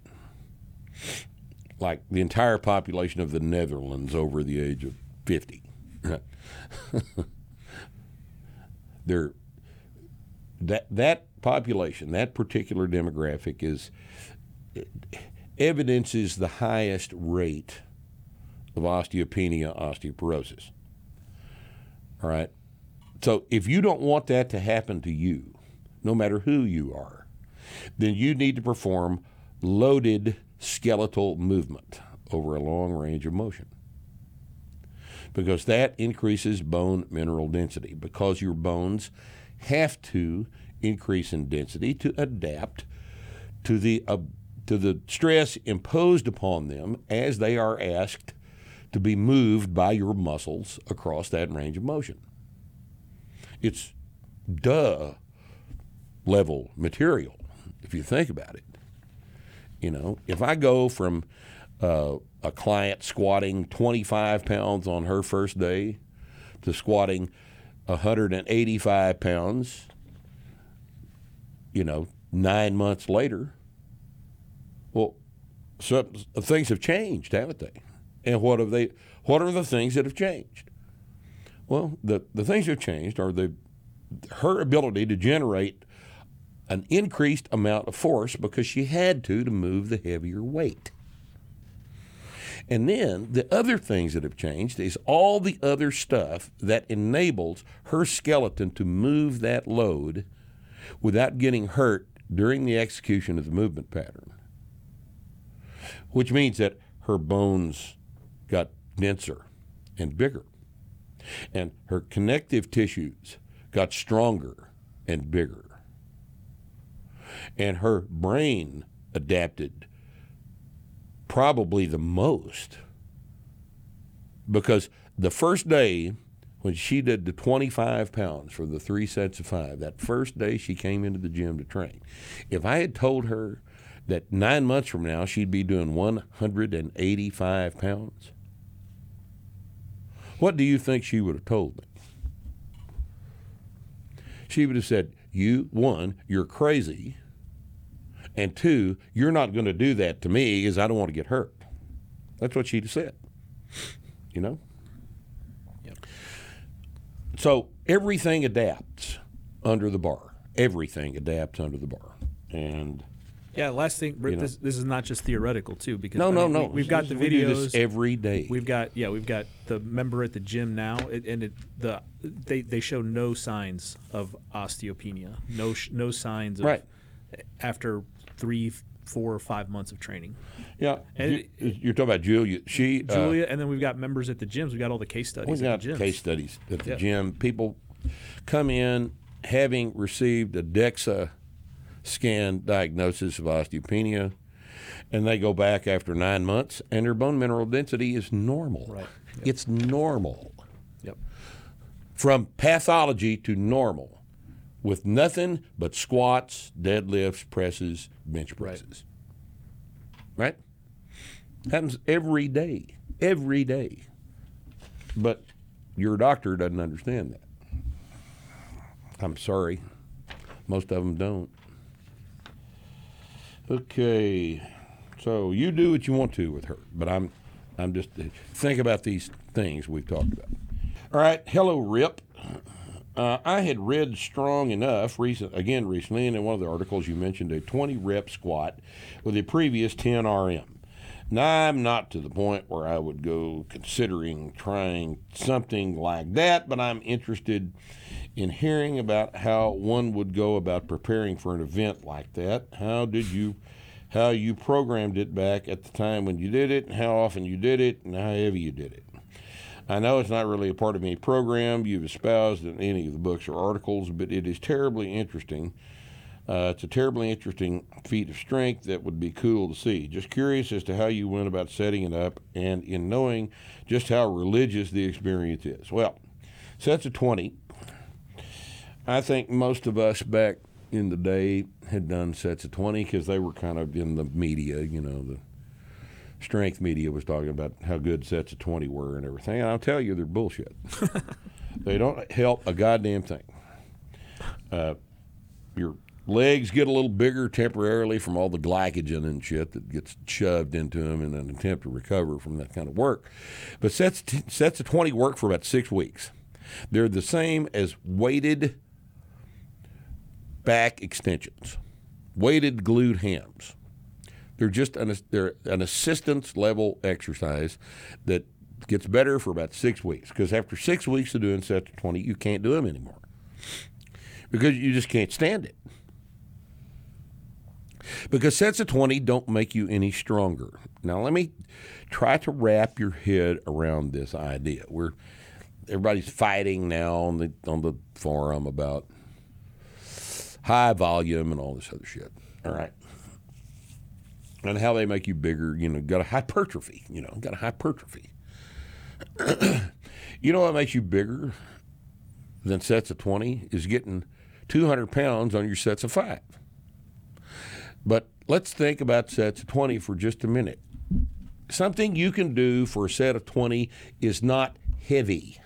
Like the entire population of the Netherlands over the age of 50. They're, that, that population, that particular demographic is evidences the highest rate of osteopenia, osteoporosis. All right. So if you don't want that to happen to you, no matter who you are, then you need to perform loaded skeletal movement over a long range of motion. Because that increases bone mineral density, because your bones have to increase in density to adapt to the uh, to the stress imposed upon them as they are asked to be moved by your muscles across that range of motion. It's duh level material if you think about it. You know, if I go from uh, a client squatting 25 pounds on her first day to squatting 185 pounds, you know, nine months later, well, some, things have changed, haven't they? And what have they? What are the things that have changed? Well, the, the things that have changed are the her ability to generate an increased amount of force because she had to to move the heavier weight. And then the other things that have changed is all the other stuff that enables her skeleton to move that load without getting hurt during the execution of the movement pattern. Which means that her bones got denser and bigger, and her connective tissues got stronger and bigger. And her brain adapted probably the most because the first day when she did the 25 pounds for the three sets of five, that first day she came into the gym to train, if I had told her that nine months from now she'd be doing 185 pounds, what do you think she would have told me? She would have said, You, one, you're crazy. And two, you're not going to do that to me because I don't want to get hurt. That's what she'd have said. You know? Yep. So everything adapts under the bar. Everything adapts under the bar. And Yeah, last thing, Rick, know. this, this is not just theoretical too, because no, I no, mean, no. We, have got the We do this videos. every day. We've got yeah, we've got the member at the gym now, it, and it, the they they show no signs of osteopenia, no sh- no signs of Right. after three, four, or five months of training. yeah. and you, you're talking about Julia. She uh, Julia, and then we've got members at the gyms. We've got all the case studies We've got at the gyms. case studies at the Yeah. gym. People come in having received a DEXA scan diagnosis of osteopenia, and they go back after nine months, and their bone mineral density is normal. Right. It's normal. Yep. From pathology to normal, with nothing but squats, deadlifts, presses, bench presses. Right? Happens every day. Every day. But your doctor doesn't understand that. I'm sorry. Most of them don't. Okay. So you do what you want to with her, but I'm I'm just think about these things we've talked about. All right, hello Rip. Uh, I had read strong enough recent again recently, and in one of the articles you mentioned a 20 rep squat with a previous 10 RM. Now I'm not to the point where I would go considering trying something like that, but I'm interested in hearing about how one would go about preparing for an event like that. How did you how you programmed it back at the time when you did it, and how often you did it, and how heavy you did it. I know it's not really a part of any program you've espoused in any of the books or articles, but it is terribly interesting. Uh, it's a terribly interesting feat of strength that would be cool to see. Just curious as to how you went about setting it up and in knowing just how religious the experience is. Well, sets of 20. I think most of us back in the day had done sets of 20 because they were kind of in the media, you know, the strength media was talking about how good sets of 20 were and everything. And I'll tell you, they're bullshit. they don't help a goddamn thing. Uh, your legs get a little bigger temporarily from all the glycogen and shit that gets shoved into them in an attempt to recover from that kind of work. But sets, t- sets of 20 work for about six weeks. They're the same as weighted back extensions, weighted glute hams. They're just an, they're an assistance level exercise that gets better for about six weeks. Because after six weeks of doing sets of 20, you can't do them anymore because you just can't stand it. Because sets of 20 don't make you any stronger. Now, let me try to wrap your head around this idea. We're everybody's fighting now on the on the forum about high volume and all this other shit. All right. And how they make you bigger, you know, got a hypertrophy, you know, got a hypertrophy. you know what makes you bigger than sets of 20 is getting 200 pounds on your sets of five. But let's think about sets of 20 for just a minute. Something you can do for a set of 20 is not heavy.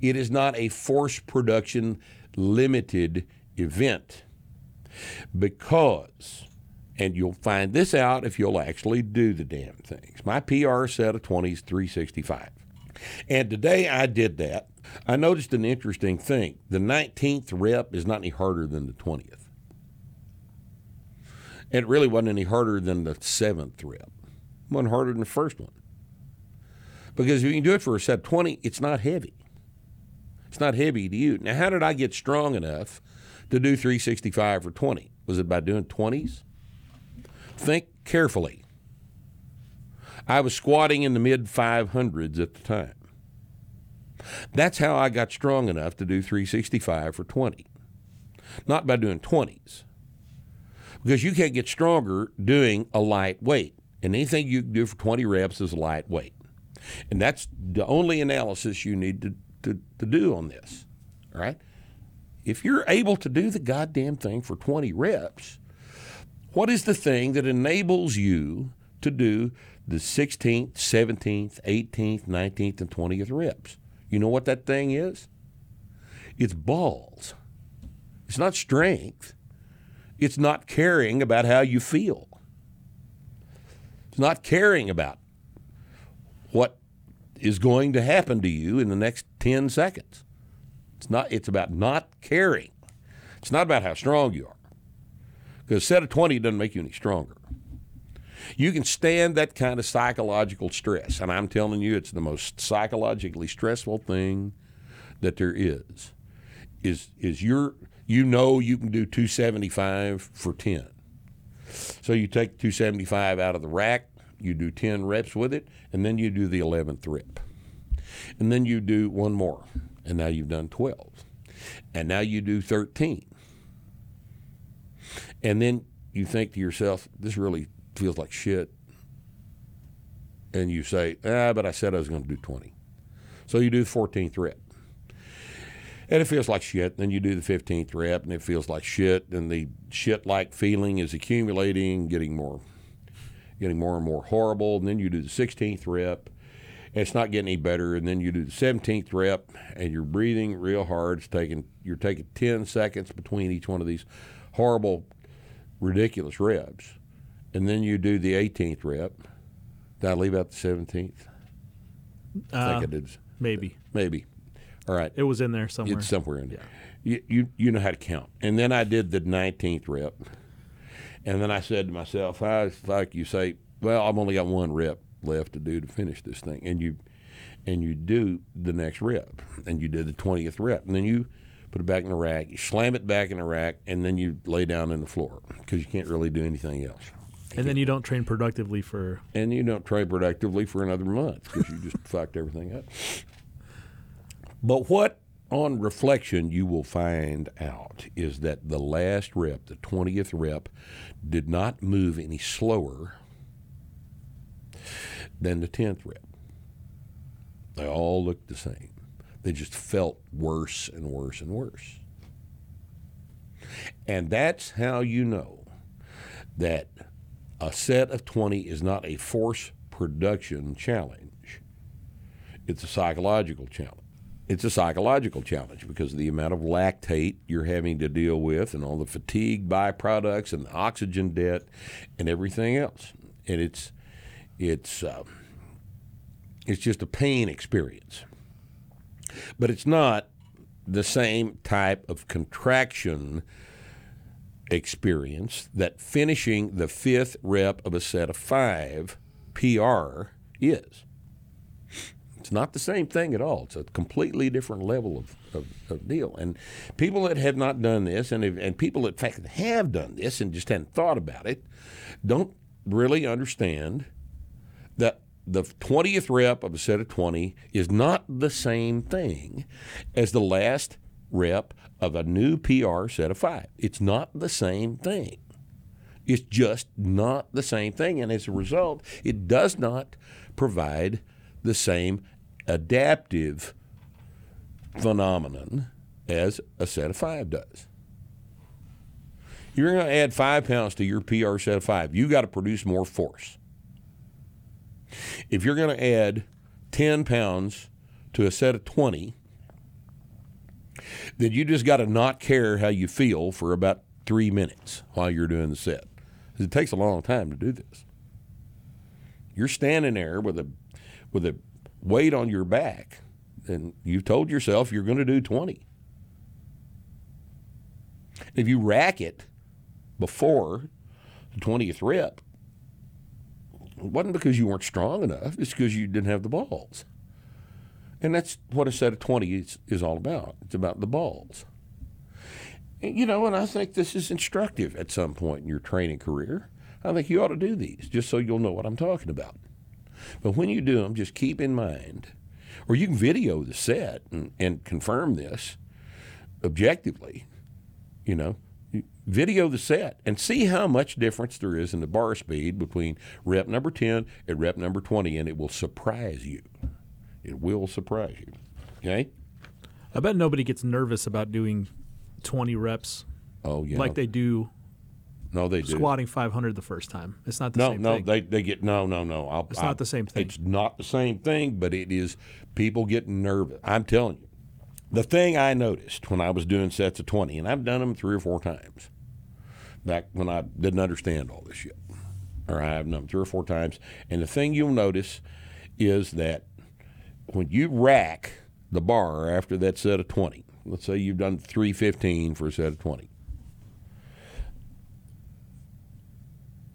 It is not a force production limited event. Because, and you'll find this out if you'll actually do the damn things. My PR set of 20 is 365. And today I did that. I noticed an interesting thing. The 19th rep is not any harder than the 20th. And it really wasn't any harder than the seventh rep. It wasn't harder than the first one. Because if you can do it for a set 20, it's not heavy. It's not heavy to you. Now, how did I get strong enough to do 365 for 20? Was it by doing 20s? Think carefully. I was squatting in the mid 500s at the time. That's how I got strong enough to do 365 for 20. Not by doing 20s. Because you can't get stronger doing a light weight. And anything you can do for 20 reps is light weight. And that's the only analysis you need to, to, to do on this. All right? If you're able to do the goddamn thing for 20 reps, what is the thing that enables you to do the 16th, 17th, 18th, 19th, and 20th reps? You know what that thing is? It's balls. It's not strength. It's not caring about how you feel. It's not caring about what is going to happen to you in the next 10 seconds. It's not it's about not caring. It's not about how strong you are. Because a set of 20 doesn't make you any stronger. You can stand that kind of psychological stress, and I'm telling you it's the most psychologically stressful thing that there is. Is is your you know you can do 275 for 10. So you take 275 out of the rack, you do 10 reps with it, and then you do the 11th rep. And then you do one more, and now you've done 12. And now you do 13. And then you think to yourself, this really feels like shit. And you say, ah, but I said I was going to do 20. So you do the 14th rep. And it feels like shit. Then you do the 15th rep, and it feels like shit. And the shit like feeling is accumulating, getting more getting more and more horrible. And then you do the 16th rep, and it's not getting any better. And then you do the 17th rep, and you're breathing real hard. It's taking you're taking 10 seconds between each one of these horrible, ridiculous reps. And then you do the 18th rep. Did I leave out the 17th? I Uh, think I did. maybe Maybe. All right. it was in there somewhere. It's somewhere in there. You, you you know how to count. And then I did the 19th rep. And then I said to myself, I like you say, well, I've only got one rep left to do to finish this thing. And you and you do the next rep. And you did the 20th rep. And then you put it back in the rack, you slam it back in the rack, and then you lay down in the floor because you can't really do anything else. and then you don't train productively for And you don't train productively for another month because you just fucked everything up. But what on reflection you will find out is that the last rep, the 20th rep, did not move any slower than the 10th rep. They all looked the same. They just felt worse and worse and worse. And that's how you know that a set of 20 is not a force production challenge. It's a psychological challenge. It's a psychological challenge because of the amount of lactate you're having to deal with and all the fatigue byproducts and the oxygen debt and everything else. And it's it's uh, it's just a pain experience. But it's not the same type of contraction experience that finishing the fifth rep of a set of five PR is. It's not the same thing at all. It's a completely different level of, of, of deal. And people that have not done this, and, have- and people that fact have done this and just hadn't thought about it, don't really understand that the 20th rep of a set of 20 is not the same thing as the last rep of a new PR set of five. It's not the same thing. It's just not the same thing. And as a result, it does not provide the same adaptive phenomenon as a set of five does. You're going to add five pounds to your PR set of five. You got to produce more force. If you're going to add 10 pounds to a set of 20, then you just got to not care how you feel for about three minutes while you're doing the set. It takes a long time to do this. You're standing there with a with a weight on your back, and you've told yourself you're going to do 20. If you rack it before the 20th rep, it wasn't because you weren't strong enough, it's because you didn't have the balls. And that's what a set of 20 is, is all about. It's about the balls. And, you know, and I think this is instructive at some point in your training career. I think you ought to do these just so you'll know what I'm talking about. But when you do them, just keep in mind, or you can video the set and, and confirm this objectively, you know, video the set and see how much difference there is in the bar speed between rep number 10 and rep number 20, and it will surprise you. It will surprise you. Okay? I bet nobody gets nervous about doing 20 reps Oh, yeah. like they do no, they do. squatting 500 the first time. It's not the No, same no, thing. they, they get no, no, no. I'll, It's I'll- not the same thing. It's not the same thing, but it is people getting nervous. I'm telling you, the thing I noticed when I was doing sets of twenty, and I've done them three or four times, back when I didn't understand all this shit, or I've done them three or four times, and the thing you'll notice is that when you rack the bar after that set of twenty, let's say you've done three fifteen for a set of twenty.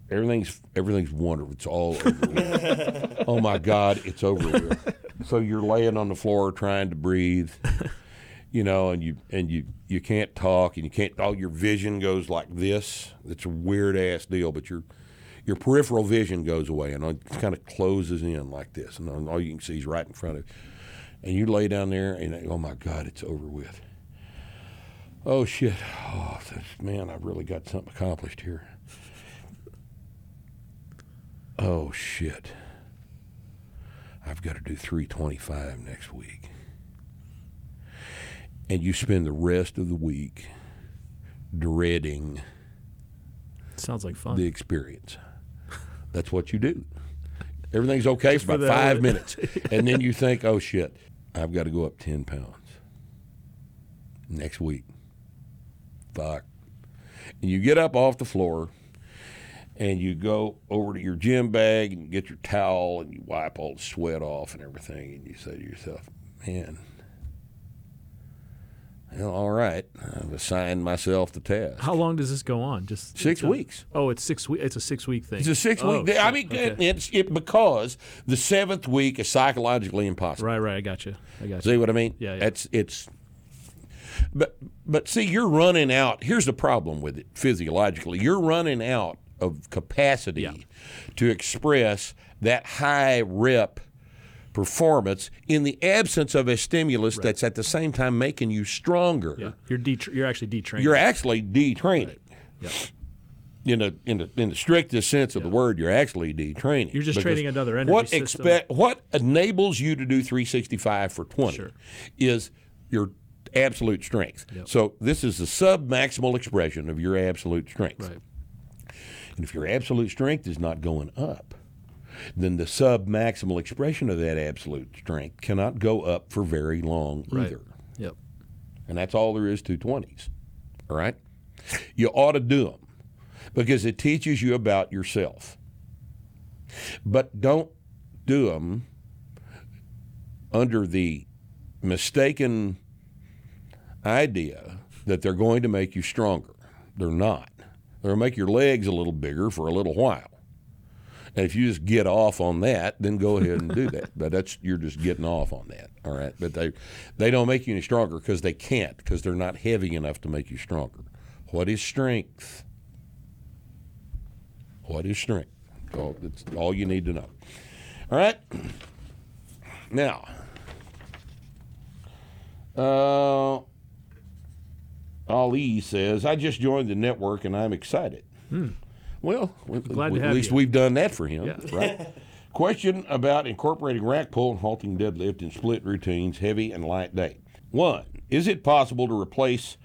Everything's everything's wonderful. It's all over. oh my God, it's over with. So you're laying on the floor trying to breathe, you know, and you and you you can't talk and you can't. All your vision goes like this. It's a weird ass deal, but your your peripheral vision goes away and it kind of closes in like this, and all you can see is right in front of. you. And you lay down there and oh my God, it's over with. Oh shit! Oh man, I really got something accomplished here. Oh shit. I've got to do 325 next week. And you spend the rest of the week dreading Sounds like fun. the experience. That's what you do. Everything's okay for for about five minutes. And then you think, oh shit, I've got to go up 10 pounds next week. Fuck. And you get up off the floor and you go over to your gym bag and get your towel and you wipe all the sweat off and everything. And you say to yourself, man, well, all right, I've assigned myself the task. How long does this go on? Just Six a- weeks. Oh, it's six weeks. It's a six week thing. It's a six Oh, week. I mean, Okay. it's it because the seventh week is psychologically impossible. right, right. I got you. I got you. See what I mean? Yeah, yeah. It's it's. But but see, you're running out. Here's the problem with it physiologically. You're running out of capacity Yeah. to express that high rep performance in the absence of a stimulus that's at the same time making you stronger. Yeah, you're de- you're actually detraining. You're actually detraining. Yeah. In the, in the in the strictest sense of the word, you're actually detraining. You're just training another energy What system. expect? What enables you to do 365 for 20 Sure. is your absolute strength. So this is the sub maximal expression of your absolute strength. Right. And if your absolute strength is not going up, then the sub maximal expression of that absolute strength cannot go up for very long Right. either. Yep. And that's all there is to 20s. All right? You ought to do them because it teaches you about yourself. But don't do them under the mistaken idea that they're going to make you stronger. They're not. They'll make your legs a little bigger for a little while. And if you just get off on that, then go ahead and do that. But that's you're just getting off on that. All right. But they they don't make you any stronger because they can't because they're not heavy enough to make you stronger. What is strength? What is strength? That's all you need to know. All right. Now, uh, Ali says, I just joined the network and I'm excited. Well. Glad to at least you. we've done that for him, Yeah. right? Question about incorporating rack pull and halting deadlift in split routines, heavy and light day. One, is it possible to replace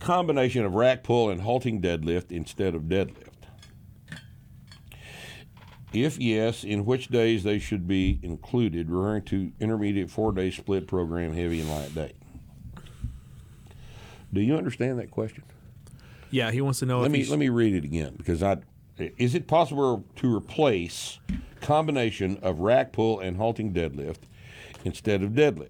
combination of rack pull and halting deadlift instead of deadlift? If yes, in which days they should be included, referring to intermediate four day split program, heavy and light day. Do you understand that question? Yeah, he wants to know Let me let me read it again because I is it possible to replace combination of rack pull and halting deadlift instead of deadlift?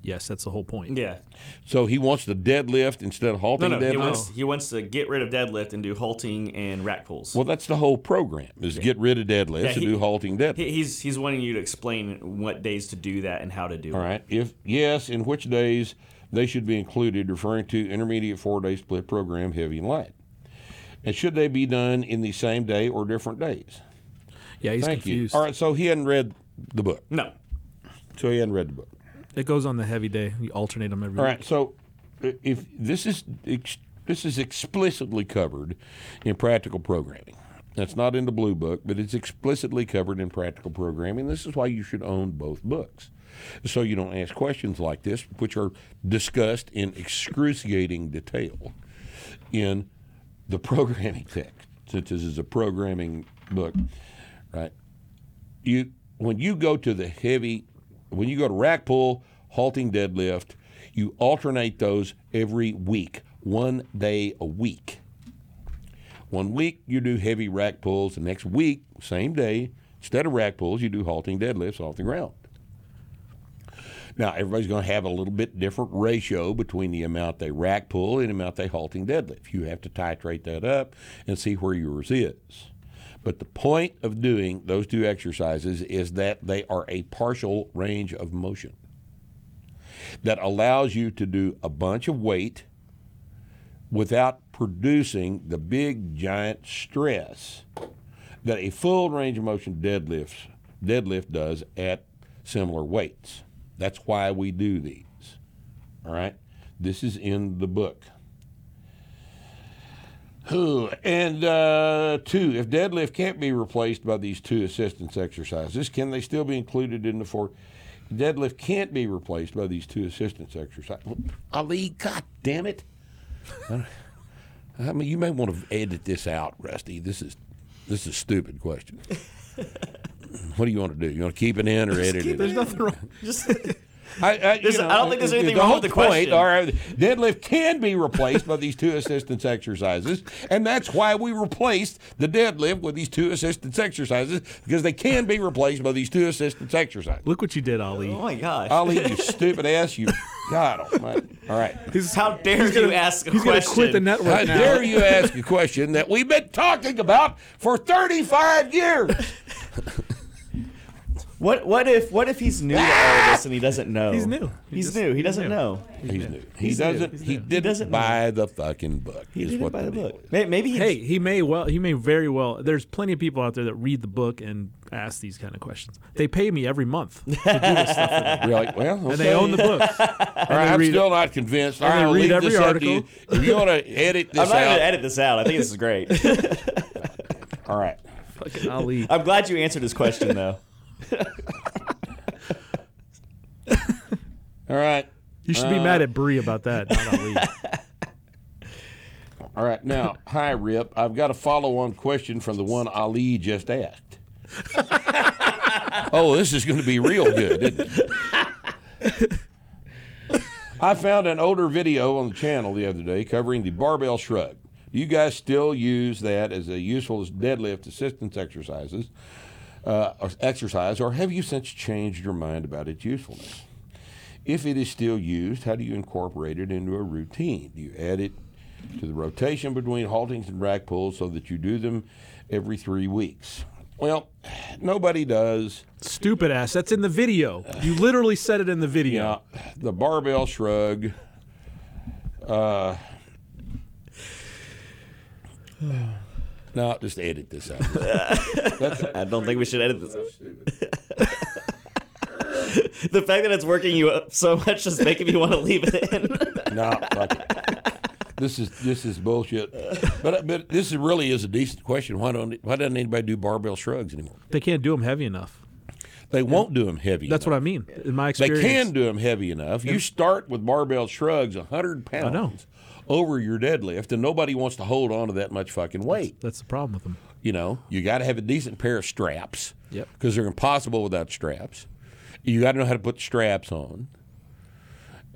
Yes, that's the whole point. Yeah. So he wants the deadlift instead of halting no. deadlift. He wants he wants to get rid of deadlift and do halting and rack pulls. well, that's the whole program is get rid of deadlifts Yeah, and he- do halting deadlift. He's he's wanting you to explain what days to do that and how to do All it. All right. If yes, in which days they should be included, referring to intermediate four day split program, heavy and light. And should they be done in the same day or different days? Yeah, he's Thank confused. you. All right. So he hadn't read the book. No. So he hadn't read the book. It goes on the heavy day. You alternate them every All week. So uh, if this is this is explicitly covered in practical programming. That's not in the blue book, but it's explicitly covered in practical programming. This is why you should own both books. So you don't ask questions like this, which are discussed in excruciating detail in the programming text, since this is a programming book, right? You when you go to the heavy, when you go to rack pull, halting deadlift, you alternate those every week, one day a week. One week you do heavy rack pulls, the next week, same day, instead of rack pulls, you do halting deadlifts off the ground. Now, everybody's going to have a little bit different ratio between the amount they rack pull and the amount they halting deadlift. You have to titrate that up and see where yours is. But the point of doing those two exercises is that they are a partial range of motion that allows you to do a bunch of weight without producing the big giant stress that a full range of motion deadlift does at similar weights. That's why we do these. All right? This is in the book. And uh, two, if deadlift can't be replaced by these two assistance exercises, can they still be included in the four? Deadlift can't be replaced by these two assistance exercises. Ali, God damn it! I mean, you may want to edit this out, Rusty. This is this is a stupid question. what do you want to do? You want to keep it in or edit it? There's in? nothing wrong. Just I, I, you There's- I don't think there's anything the wrong whole with the point, question. All right, deadlift can be replaced by these two assistance exercises, and that's why we replaced the deadlift with these two assistance exercises because they can be replaced by these two assistance exercises. Look what you did, Ali. oh my gosh. Ali, you stupid ass, you God Almighty! All right, How dare you ask a He's gonna question? quit the network how now. dare you ask a question that we've been talking about for thirty-five years? What what if what if he's new to all this and he doesn't know? He's new. He He's just- new. He he's doesn't new. know. He's new. He He's new. doesn't. He's He new. He didn't doesn't buy the fucking book. He is didn't what buy the deal book. is. May- Maybe he Hey, he may well, he may very well. There's plenty of people out there that read the book and ask these kind of questions. They pay me every month to do this stuff for them, You're like, well, okay. and they own the book. All right, I'm read still not convinced. All and right, they I'll read leave every this up to you. article. If you want to edit this I'm not going out, to edit this out. I think this is great. all right. Fucking Ali. I'm glad you answered his question though. All right. You should be uh, mad at Bree about that, not Ali. All right. Now, hi, Rip. I've got a follow on question from the one Ali just asked. oh, this is going to be real good, isn't it? I found an older video on the channel the other day covering the barbell shrug. Do you guys still use that as a useful as deadlift assistance exercises, uh, or exercise, or have you since changed your mind about its usefulness? If it is still used, how do you incorporate it into a routine? Do you add it to the rotation between haltings and rack pulls so that you do them every three weeks. Well, nobody does. Stupid ass. That's in the video. You literally said it in the video. Yeah, the barbell shrug. Uh, no, just edit this out. I don't think we should edit this. the fact that it's working you up so much is making me want to leave it in. No, fuck it. This is this is bullshit. But but this is really is a decent question. Why don't why doesn't anybody do barbell shrugs anymore? They can't do them heavy enough. They won't do them heavy. Enough. That's what I mean. In my experience, They can do them heavy enough. You start with barbell shrugs, hundred pounds know. Over your deadlift, and nobody wants to hold on to that much fucking weight. That's the problem with them. You know, you got to have a decent pair of straps. Yep. Because they're impossible without straps. You got to know how to put the straps on.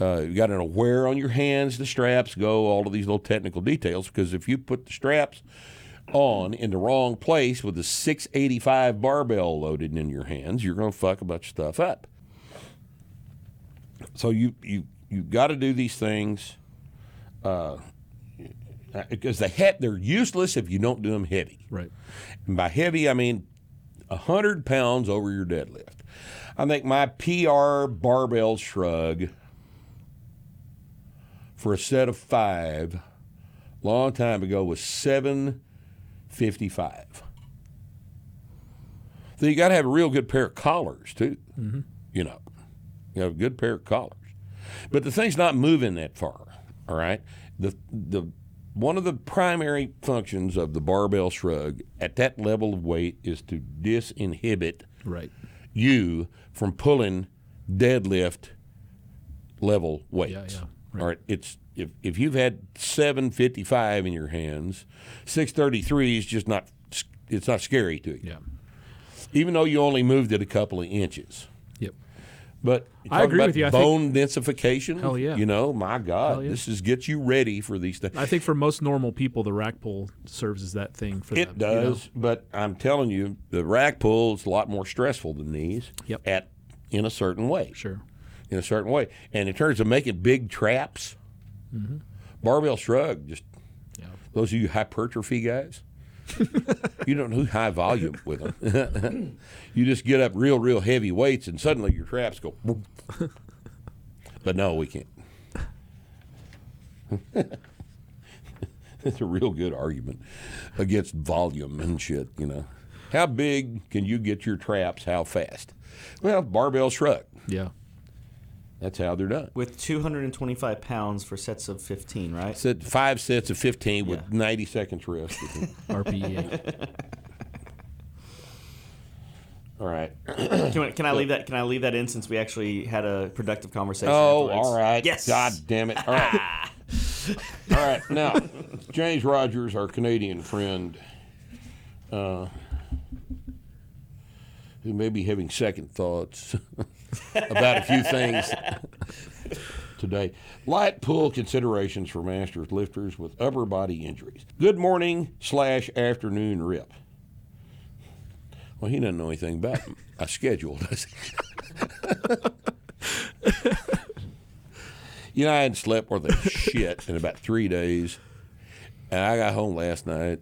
Uh, you got to know where on your hands the straps go. All of these little technical details. Because if you put the straps on in the wrong place with a 685 barbell loaded in your hands, you're going to fuck a bunch of stuff up. So you you you got to do these things uh, because they ha- they're useless if you don't do them heavy. Right. And by heavy, I mean 100 pounds over your deadlift. I think my PR barbell shrug for a set of five, long time ago, was 755. So you got to have a real good pair of collars, too. You know, you have a good pair of collars. But the thing's not moving that far, all right? The, the, one of the primary functions of the barbell shrug at that level of weight is to disinhibit Right. you from pulling deadlift level weights. Yeah, yeah, All right, it's if if you've had 755 in your hands, 633 is just not it's not scary to you. Yeah. Even though you only moved it a couple of inches. But I agree with you. I think- bone densification. Hell yeah. You know, my God, yeah. this is gets you ready for these things. I think for most normal people, the rack pull serves as that thing for It them. you know? does, but I'm telling you, the rack pull is a lot more stressful than these. Yep. At in a certain way. Sure. in a certain way. And in terms of making big traps, mm-hmm. barbell shrug, just Yeah. those of you hypertrophy guys, you don't do high volume with them. you just get up real, real heavy weights, and suddenly your traps go. boom. but no, we can't. it's a real good argument against volume and shit, you know. How big can you get your traps? How fast? Well, barbell shrug. Yeah. That's how they're done. With 225 pounds for sets of 15, right? Said five sets of 15 with 90 seconds rest. RPE. All right. Can I, can I leave that? Can I leave that in since we actually had a productive conversation? Oh, afterwards? all right. Yes. God damn it. All right. all right. Now, James Rogers, our Canadian friend, uh, who may be having second thoughts about a few things today. Light pull considerations for masters lifters with upper body injuries. Good morning slash afternoon rip. Well, he doesn't know anything about a schedule, does he? You know, I hadn't slept worth a shit in about three days, and I got home last night.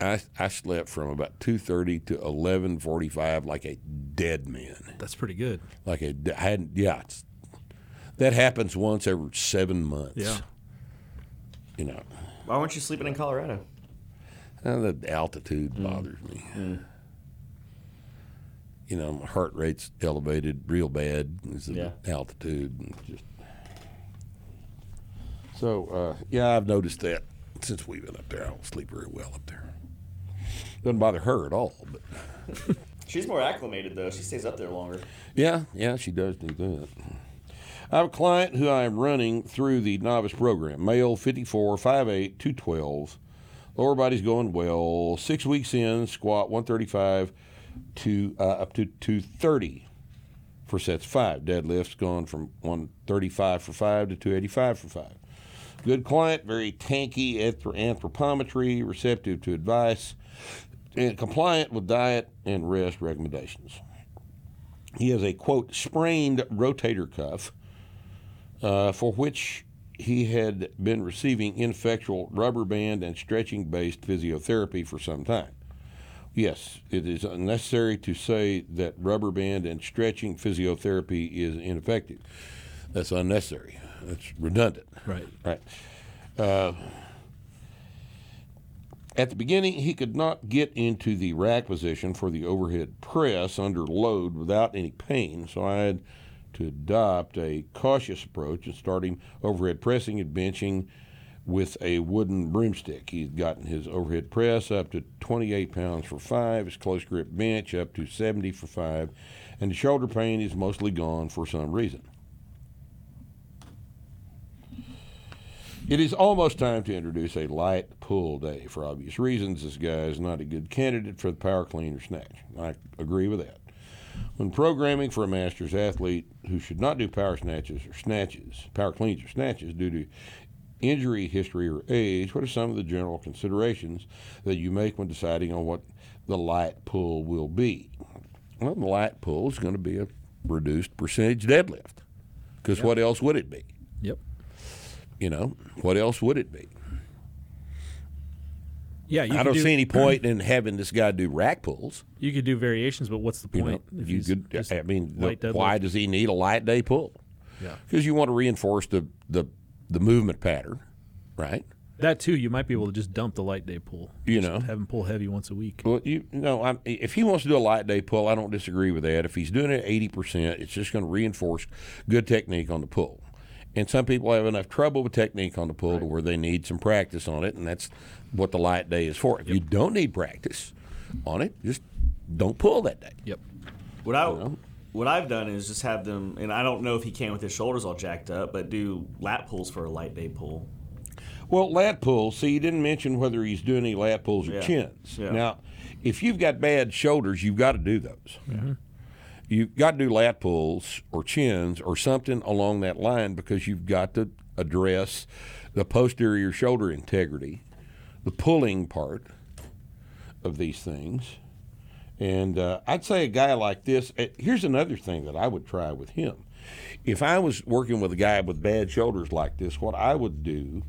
I I slept from about two thirty to eleven forty five like a dead man. That's pretty good. Like a I hadn't yeah. It's, that happens once every seven months. Yeah. You know, Why weren't you sleeping in Colorado? Uh, the altitude bothers me. You know, my heart rate's elevated real bad. It's the Yeah. altitude and just. So uh, yeah, I've noticed that since we've been up there. I don't sleep very well up there. Doesn't bother her at all, but She's more acclimated though. She stays up there longer. yeah, yeah, she does do that. I have a client who I am running through the novice program. Male, 54, 5'8", 212. Lower body's going well. Six weeks in, squat 135 to uh, up to 230 for sets five. Deadlifts gone from 135 for five to 285 for five. Good client, very tanky anthrop- anthropometry, receptive to advice, and compliant with diet and rest recommendations. He has a quote sprained rotator cuff, uh, for which he had been receiving ineffectual rubber band and stretching based physiotherapy for some time. Yes, it is unnecessary to say that rubber band and stretching physiotherapy is ineffective. That's unnecessary. That's redundant. Right. Right. Uh, at the beginning, he could not get into the rack position for the overhead press under load without any pain, so I had to adopt a cautious approach and start him overhead pressing and benching with a wooden broomstick. He's gotten his overhead press up to 28 pounds for five, his close grip bench up to 70 for five, and the shoulder pain is mostly gone for some reason. It is almost time to introduce a light pull day. For obvious reasons, this guy is not a good candidate for the power clean or snatch. I agree with that. When programming for a master's athlete who should not do power snatches or snatches, power cleans or snatches due to injury history or age, what are some of the general considerations that you make when deciding on what the light pull will be? Well, the light pull is going to be a reduced percentage deadlift. Because what else would it be? Yep. You know, what else would it be? Yeah, you I don't do, see any point in having this guy do rack pulls. You could do variations, but what's the You point? know, if you could. I mean, the- why does he need a light day pull? Yeah. Because you want to reinforce the, the the movement pattern, right? That too, you might be able to just dump the light day pull. You Just know. have him pull heavy once a week. Well, you know, I'm, if he wants to do a light day pull, I don't disagree with that. If he's doing it eighty percent, it's just going to reinforce good technique on the pull. And some people have enough trouble with technique on the pull to where they need some practice on it, and that's what the light day is for. If you don't need practice on it, just don't pull that day. Yep. What I know? what I've done is just have them, and I don't know if he can with his shoulders all jacked up, but do lat pulls for a light day pull. Well, lat pulls. See, you didn't mention whether he's doing any lat pulls or Yeah. chins. Yeah. Now, if you've got bad shoulders, you've got to do those. Mm-hmm. You've got to do lat pulls or chins or something along that line because you've got to address the posterior shoulder integrity, the pulling part of these things. And uh, I'd say a guy like this, eh, here's another thing that I would try with him. If I was working with a guy with bad shoulders like this, what I would do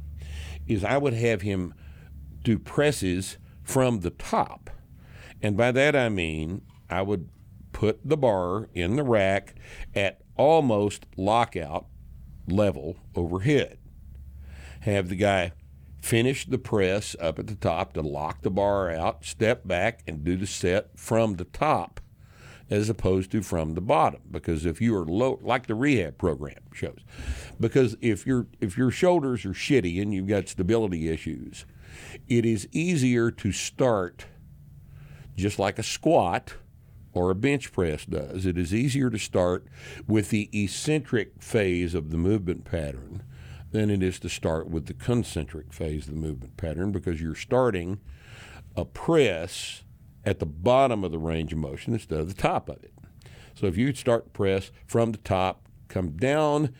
is I would have him do presses from the top. And by that I mean I would put the bar in the rack at almost lockout level overhead. Have the guy finish the press up at the top to lock the bar out, step back and do the set from the top as opposed to from the bottom because if you are low like the rehab program shows because if your if your shoulders are shitty and you've got stability issues it is easier to start just like a squat or a bench press does it is easier to start with the eccentric phase of the movement pattern than it is to start with the concentric phase of the movement pattern because you're starting a press at the bottom of the range of motion instead of the top of it. So if you start press from the top, come down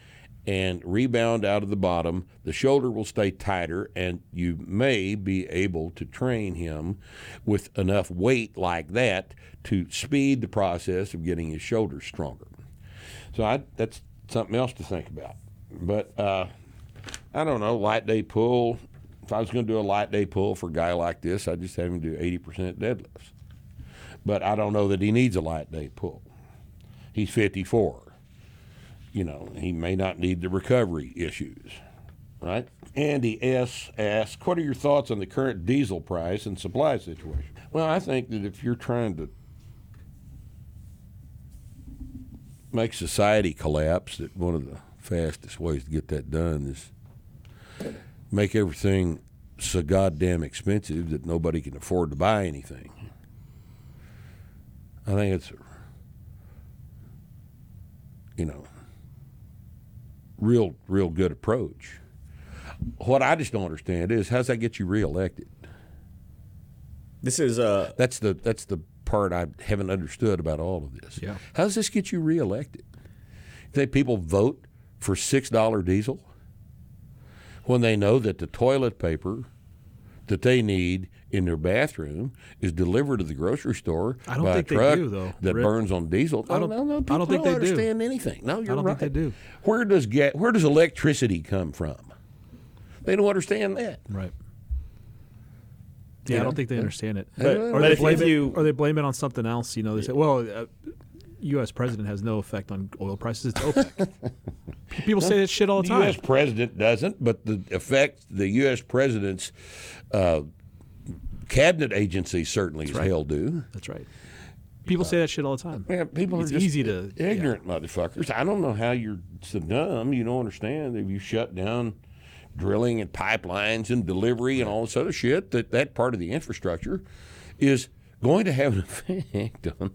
and rebound out of the bottom, the shoulder will stay tighter and you may be able to train him with enough weight like that to speed the process of getting his shoulders stronger. So I, that's something else to think about. But uh, I don't know, light day pull. If I was going to do a light day pull for a guy like this, I'd just have him do 80% deadlifts. But I don't know that he needs a light day pull. He's 54. You know, he may not need the recovery issues, right? Andy S. asks, What are your thoughts on the current diesel price and supply situation? Well, I think that if you're trying to make society collapse, that one of the fastest ways to get that done is make everything so goddamn expensive that nobody can afford to buy anything. I think it's you know, real, real good approach. What I just don't understand is how's that get you reelected? This is uh That's the that's the part I haven't understood about all of this. Yeah. How does this get you reelected? You think people vote for six dollar diesel when they know that the toilet paper that they need in their bathroom is delivered to the grocery store I don't by think a they truck do, though, that Rick. burns on diesel. I don't- no, no, I don't people think they do. understand anything. No, you're right. I don't right. think they do. Where does get where does electricity come from? They don't understand that. Right. Yeah, I don't think they understand it. But- or but they if- blame if it, you- or they blame it on something else. You know, they say, "Well, uh, U.S. president has no effect on oil prices. It's OPEC." People say that shit all the The time. U.S. president doesn't, but the effect the U.S. president's uh, cabinet agency certainly as right. hell do. That's right. People say that shit all the time. Yeah, people It's are just easy to- ignorant motherfuckers. I don't know how you're so dumb. You don't understand if you shut down drilling and pipelines and delivery and all this other shit that that part of the infrastructure is going to have an effect on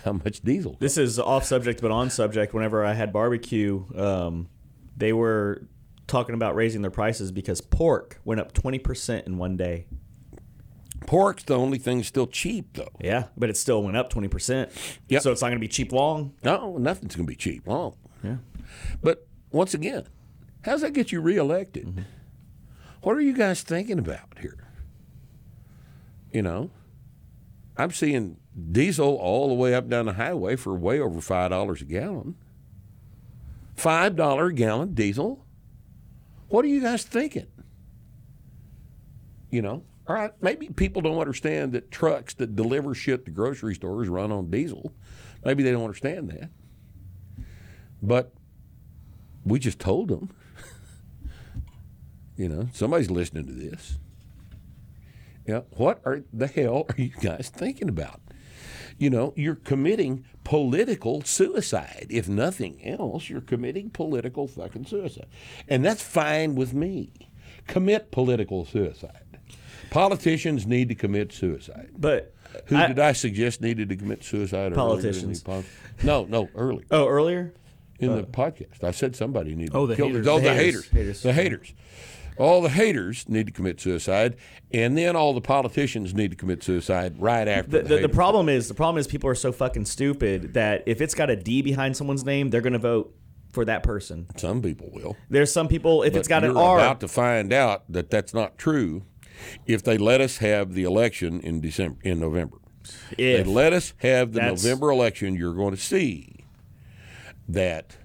how much diesel. This is off subject but on subject. Whenever I had barbecue, um, they were talking about raising their prices because pork went up 20% in one day. Pork's the only thing still cheap though. Yeah, but it still went up 20%. Yep. So it's not going to be cheap long. No, nothing's going to be cheap. long. Yeah. But once again, how does that get you reelected? What are you guys thinking about here? You know, I'm seeing diesel all the way up down the highway for way over five dollars a gallon. Five dollar a gallon diesel. What are you guys thinking? You know, all right, maybe people don't understand that trucks that deliver shit to grocery stores run on diesel. Maybe they don't understand that. But we just told them. you know, somebody's listening to this. Yeah, what are the hell are you guys thinking about? You know, you're committing political suicide. If nothing else, you're committing political fucking suicide. And that's fine with me. Commit political suicide. Politicians need to commit suicide. But Who I- did I suggest needed to commit suicide? earlier the Politicians. pod- No, no, early Oh, earlier? in the uh. podcast. I said somebody needed Oh, to the kill haters. Oh, The the, haters. haters. Haters. The haters. All the haters need to commit suicide, and then all the politicians need to commit suicide right after The, the, the, the problem is the problem is people are so fucking stupid that if it's got a D behind someone's name, they're going to vote for that person. Some people will. There's some people if But it's got an R. about to find out that that's not true if they let us have the election in December in November. if, They let us have the November election. You're going to see that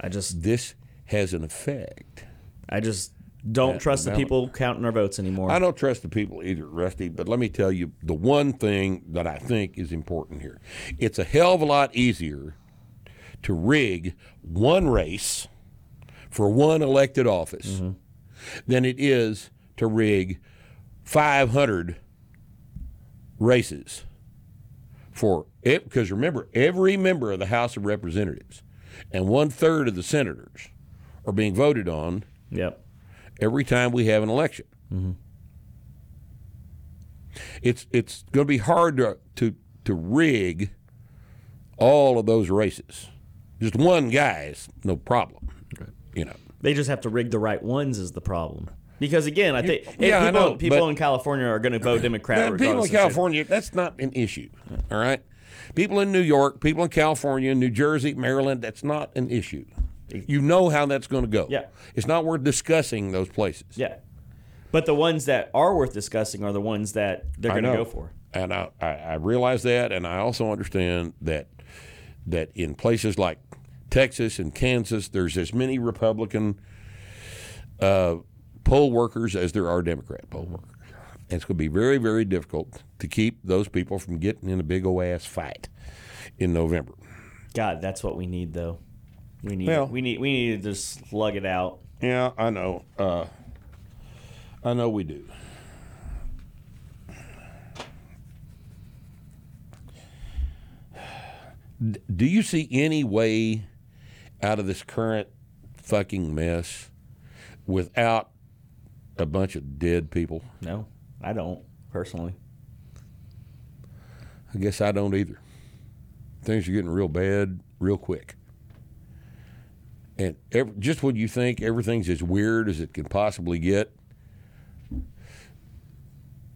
I just this has an effect. I just don't trust the people counting our votes anymore. I don't trust the people either, Rusty, but let me tell you the one thing that I think is important here. It's a hell of a lot easier to rig one race for one elected office mm-hmm. than it is to rig 500 races for it. Because remember, every member of the House of Representatives and one third of the senators are being voted on Yep. Every time we have an election. It's it's going to be hard to, to to rig all of those races. Just one guy is no problem. You know. They just have to rig the right ones is the problem. Because again, I think yeah, I people, know, people but- in California are going to vote Democrat. Now, people in. California, that's not an issue. All right. People in New York, people in California, New Jersey, Maryland, that's not an issue. You know how that's going to go. Yeah. It's not worth discussing those places. Yeah. But the ones that are worth discussing are the ones that they're going to go for. And I, I, I realize that, and I also understand that that in places like Texas and Kansas, there's as many Republican uh, poll workers as there are Democrat poll workers. And it's going to be very, very difficult to keep those people from getting in a big old ass fight in November. God, that's what we need though. We need Well- we need we need to just slug it out. Yeah, I know. Uh, I know we do. Do you see any way out of this current fucking mess without a bunch of dead people? No, I don't personally. I guess I don't either. Things are getting real bad real quick. And ev just when you think everything's as weird as it can possibly get,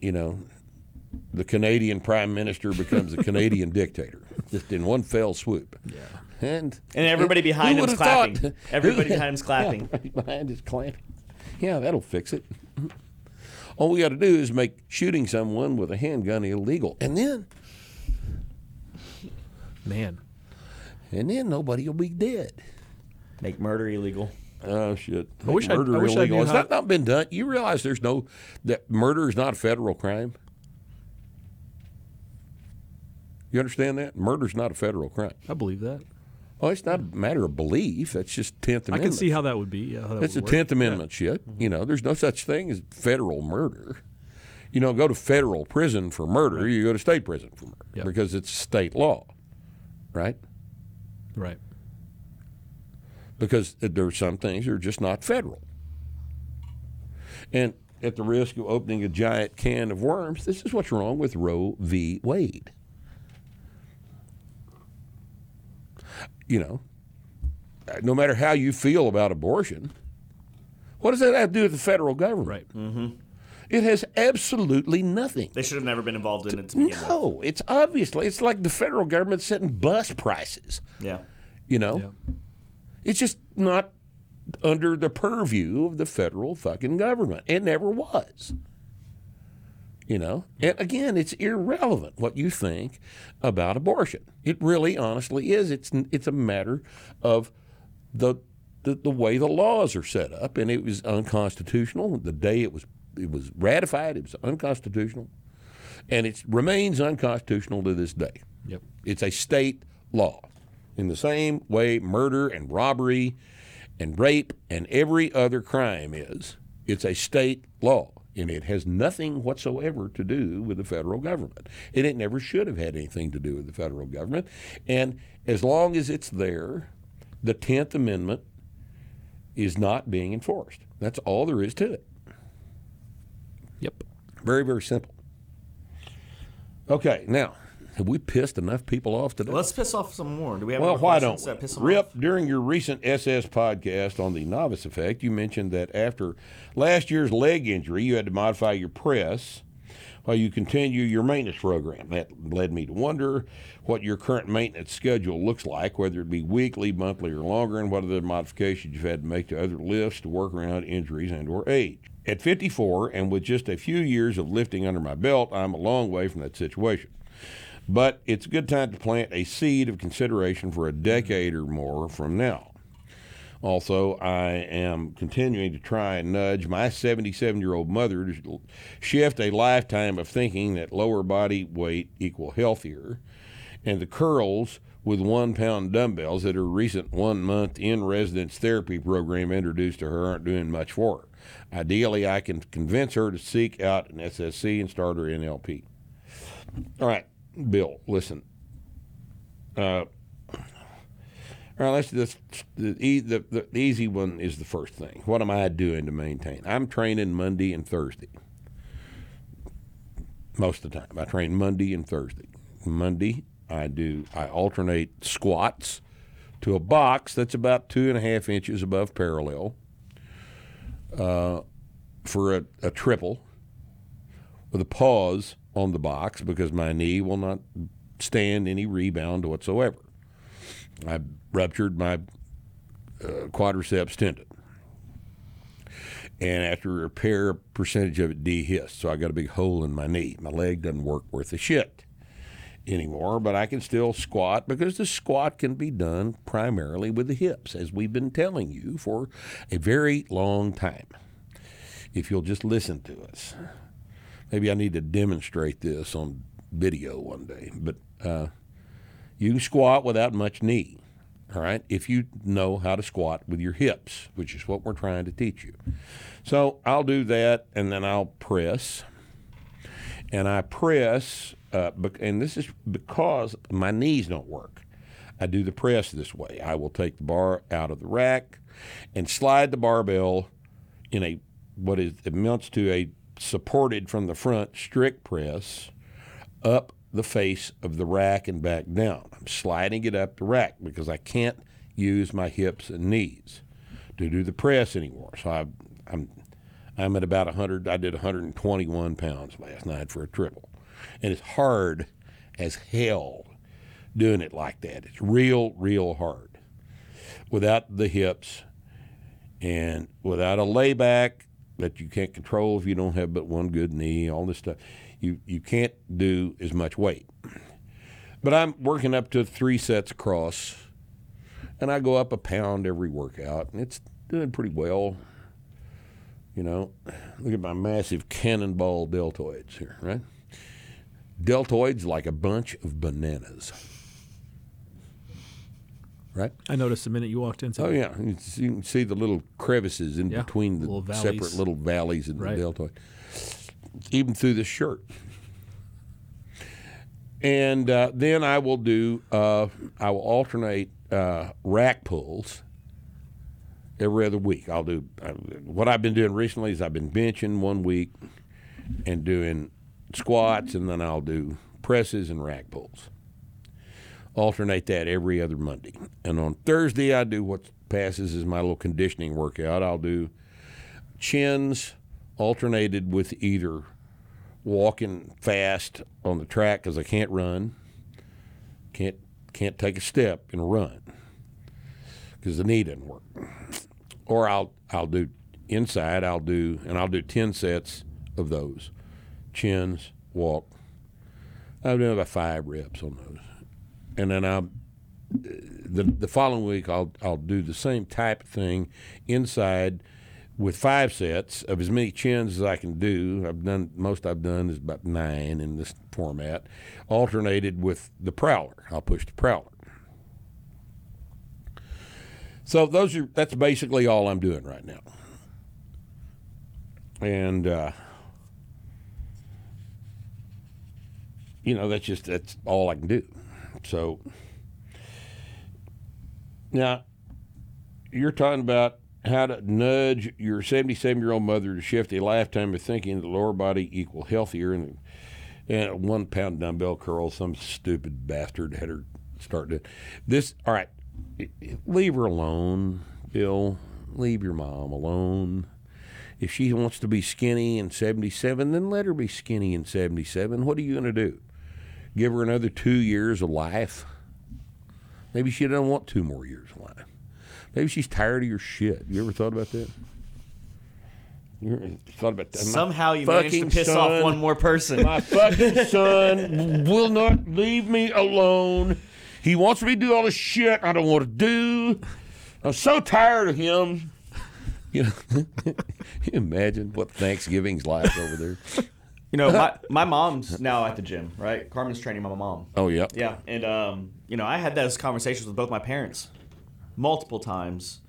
you know, the Canadian prime minister becomes a Canadian dictator just in one fell swoop. Yeah. And And everybody who behind him's would've thought? clapping. Everybody behind him's Yeah, clapping. everybody behind is clapping. Yeah, that'll fix it. All we got to do is make shooting someone with a handgun illegal, and then Man, and then nobody will be dead. Make murder illegal. Oh shit! I wish I- murder I wish illegal. knew Has how- that not been done? You realize there's no that murder is not a federal crime. You understand that murder's not a federal crime. I believe that. Well, it's not a matter of belief. That's just Tenth I can see how that would be. Yeah, how that That's a would work. Tenth Amendment shit. Mm-hmm. You know, there's no such thing as federal murder. You don't go to federal prison for murder. You go to state prison for murder Yeah. because it's state law, right? Right. Because there are some things that are just not federal. And at the risk of opening a giant can of worms, this is what's wrong with Roe v. Wade. You know, no matter how you feel about abortion, what does that have to do with the federal government? Right. Mm-hmm. It has absolutely nothing. They should have never been involved in it to begin with. No, it's obviously it's like the federal government setting bus prices. Yeah. You know, Yeah. It's just not under the purview of the federal fucking government. It never was. You know, and again, it's irrelevant what you think about abortion. It really, honestly is. It's it's a matter of the the, the way the laws are set up, and it was unconstitutional. The day it was it was ratified, it was unconstitutional, and it remains unconstitutional to this day. Yep. It's a state law. In the same way murder and robbery and rape and every other crime is, it's a state law. And it has nothing whatsoever to do with the federal government. And it never should have had anything to do with the federal government. And as long as it's there, the 10th Amendment is not being enforced. That's all there is to it. Yep. Very, very simple. Okay, now, have we pissed enough people off today? Let's piss off some more. Do we have Well, why don't we? Rip, off? during your recent SS podcast on the novice effect, you mentioned that after last year's leg injury, you had to modify your press while you continue your maintenance program. That led me to wonder what your current maintenance schedule looks like, whether it be weekly, monthly, or longer, and what other modifications you've had to make to other lifts to work around injuries and or age. At 54, and with just a few years of lifting under my belt, I'm a long way from that situation but it's a good time to plant a seed of consideration for a decade or more from now. Also, I am continuing to try and nudge my 77 year old mother to shift a lifetime of thinking that lower body weight equal healthier, and the curls with one pound dumbbells that her recent one month in residence therapy program introduced to her aren't doing much for her. Ideally, I can convince her to seek out an SSC and start her NLP. All right, Bill, listen. Uh, all right, let's just the, e- the the easy one is the first thing. What am I doing to maintain? I'm training Monday and Thursday. Most of the time, I train Monday and Thursday. Monday, I do I alternate squats to a box that's about two and a half inches above parallel uh, for a, a triple with a pause on the box because my knee will not stand any rebound whatsoever. I ruptured my uh, quadriceps tendon. And after repair, a percentage of it dehisced. So I got a big hole in my knee. My leg doesn't work worth a shit anymore, but I can still squat because the squat can be done primarily with the hips, as we've been telling you for a very long time. If you'll just listen to us. Maybe I need to demonstrate this on video one day, but uh, you squat without much knee. All right, if you know how to squat with your hips, which is what we're trying to teach you. So I'll do that, and then I'll press, and I press, uh, and this is because my knees don't work. I do the press this way. I will take the bar out of the rack and slide the barbell in a what is amounts to a supported from the front strict press up the face of the rack and back down. I'm sliding it up the rack because I can't use my hips and knees to do the press anymore. So I, I'm I'm at about 100. I did 121 pounds last night for a triple, and it's hard as hell doing it like that. It's real, real hard without the hips and without a layback that you can't control if you don't have but one good knee, all this stuff. You you can't do as much weight. But I'm working up to three sets across, and I go up a pound every workout, and it's doing pretty well. You know, look at my massive cannonball deltoids here, right? Deltoids like a bunch of bananas. Right? I noticed the minute you walked in. Oh yeah, you can see- you can see the little crevices in Yeah, between the little separate little valleys in Right. the deltoid, even through the shirt. And uh, then I will do. Uh, I will alternate uh, rack pulls every other week. I'll do uh, what I've been doing recently is I've been benching one week and doing squats, and then I'll do presses and rack pulls alternate that every other Monday. And on Thursday, I do what passes as my little conditioning workout. I'll do chins alternated with either walking fast on the track because I can't run, can't can't take a step and run because the knee doesn't work. Or I'll I'll do inside. I'll do and I'll do ten sets of those chins walk. I've done about five reps on those and then I'll the the following week I'll I'll do the same type of thing inside with five sets of as many chins as I can do. I've done most I've done is about nine in this format, alternated with the prowler. I'll push the prowler. So those are that's basically all I'm doing right now. And uh, you know that's just that's all I can do. So now you're talking about how to nudge your 77 year old mother to shift a lifetime of thinking the lower body equal healthier and and one pound dumbbell curl. Some stupid bastard had her start to this. All right, leave her alone, Bill. Leave your mom alone. If she wants to be skinny in 77, then let her be skinny in 77. What are you going to do? Give her another two years of life. Maybe she doesn't want two more years of life. Maybe she's tired of your shit. You ever thought about that? You ever thought about that? My Somehow you managed to fucking piss son- off one more person. My fucking son will not leave me alone. He wants me to do all this shit I don't want to do. I'm so tired of him. You know, you imagine what Thanksgiving's like over there? You know, my, my mom's now at the gym, right? Carmen's training my mom. Oh yeah, Yeah, and um, you know, I had those conversations with both my parents multiple times,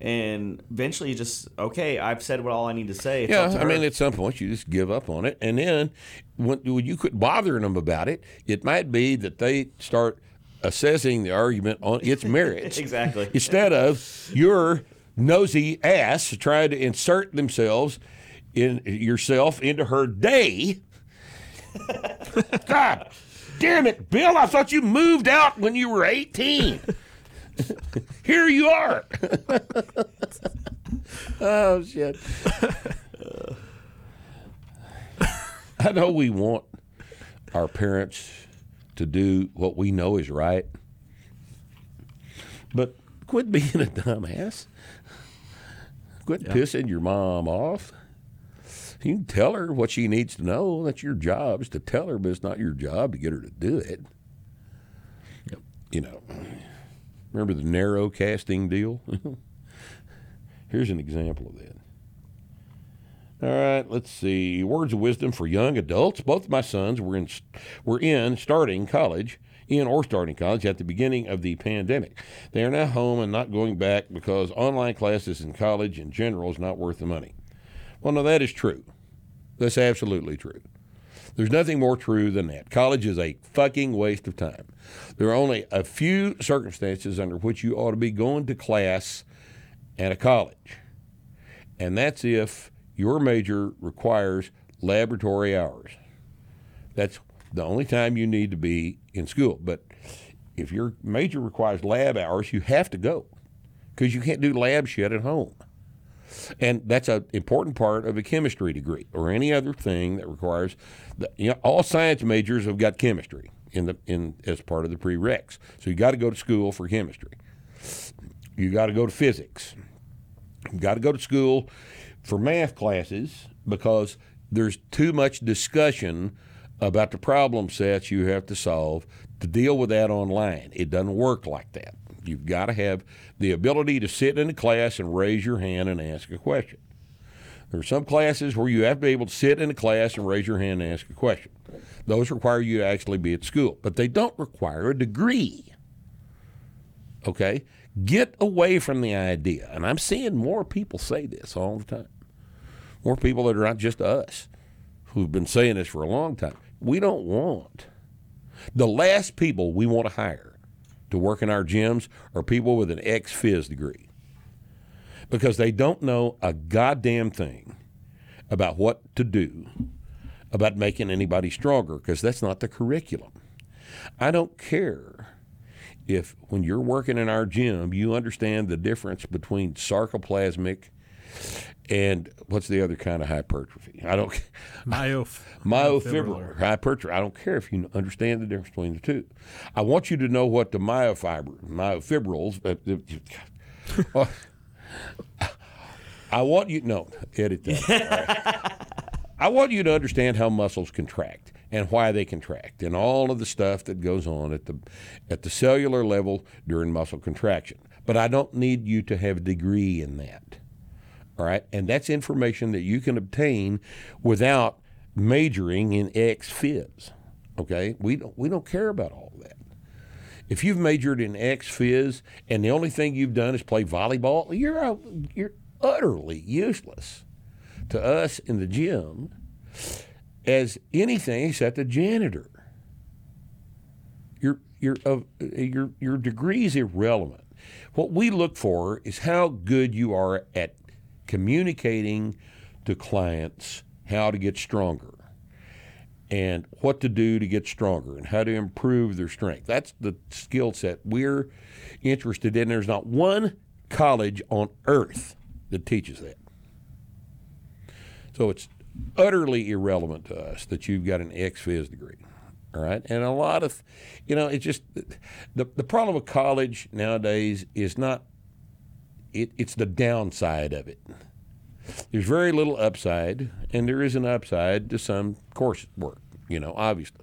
and eventually, you just okay. I've said what all I need to say. It's Yeah, to I mean, at some point you just give up on it, and then when, when you quit bothering them about it, it might be that they start assessing the argument on its merits exactly. instead of your nosy ass trying to insert themselves in yourself into her day. God damn it, Bill! I thought you moved out when you were eighteen. Here you are. oh shit. I know we want our parents to do what we know is right, but quit being a dumbass. Quit pissing your mom off. You can tell her what she needs to know. That's your job is to tell her, but it's not your job to get her to do it. You know, remember the narrow casting deal? Here's an example of that. All right, let's see. Words of wisdom for young adults. Both of my sons were in were in starting college, in or starting college at the beginning of the pandemic. They are now home and not going back because online classes in college in general is not worth the money. Well, no, that is true. That's absolutely true. There's nothing more true than that. College is a fucking waste of time. There are only a few circumstances under which you ought to be going to class at a college. And that's if your major requires laboratory hours. That's the only time you need to be in school. But if your major requires lab hours, you have to go because you can't do lab shit at home. And that's an important part of a chemistry degree or any other thing that requires. The, you know, all science majors have got chemistry in the in as part of the prereqs. So you got to go to school for chemistry. You got to go to physics. You got to go to school for math classes because there's too much discussion about the problem sets you have to solve to deal with that online. It doesn't work like that. You've got to have the ability to sit in a class and raise your hand and ask a question. There are some classes where you have to be able to sit in a class and raise your hand and ask a question. Those require you to actually be at school, but they don't require a degree. Okay? Get away from the idea. And I'm seeing more people say this all the time. More people that are not just us who've been saying this for a long time. We don't want the last people we want to hire to work in our gyms are people with an ex phys degree because they don't know a goddamn thing about what to do about making anybody stronger because that's not the curriculum. I don't care if when you're working in our gym, you understand the difference between sarcoplasmic and what's the other kind of hypertrophy? I don't Myof- myofibrillar hypertrophy. I don't care if you understand the difference between the two. I want you to know what the myofiber, myofibrils. Uh, uh, I want you no edit that. Right. I want you to understand how muscles contract and why they contract and all of the stuff that goes on at the at the cellular level during muscle contraction. But I don't need you to have a degree in that. All right? And that's information that you can obtain without majoring in ex phys. Okay? We don't we don't care about all that. If you've majored in ex phys and the only thing you've done is play volleyball, you're a, you're utterly useless to us in the gym as anything except a janitor. Your your your your degree is irrelevant. What we look for is how good you are at communicating to clients how to get stronger and what to do to get stronger and how to improve their strength. That's the skill set we're interested in. There's not one college on earth that teaches that. So it's utterly irrelevant to us that you've got an ex phys degree. All right. And a lot of, you know, it's just the, the problem with college nowadays is not, it, it's the downside of it. There's very little upside, and there is an upside to some course work, you know, obviously.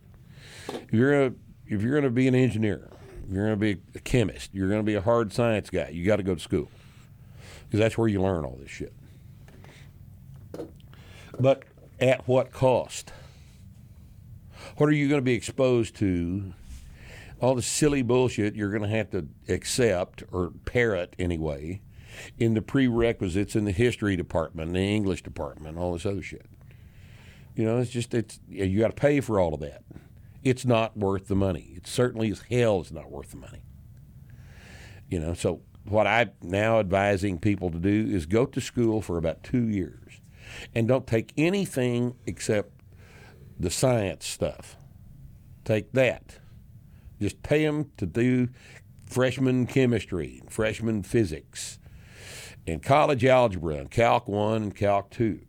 If you're if you're going to be an engineer, you're going to be a chemist, you're going to be a hard science guy, you got to go to school because that's where you learn all this shit. But at what cost? What are you going to be exposed to? All the silly bullshit you're going to have to accept or parrot anyway in the prerequisites in the history department, the English department, all this other shit. You know, it's just it's you got to pay for all of that. It's not worth the money. It certainly as hell is not worth the money. You know, so what I'm now advising people to do is go to school for about two years and don't take anything except the science stuff. Take that. Just pay them to do freshman chemistry, freshman physics, and college algebra, and Calc 1 and Calc 2.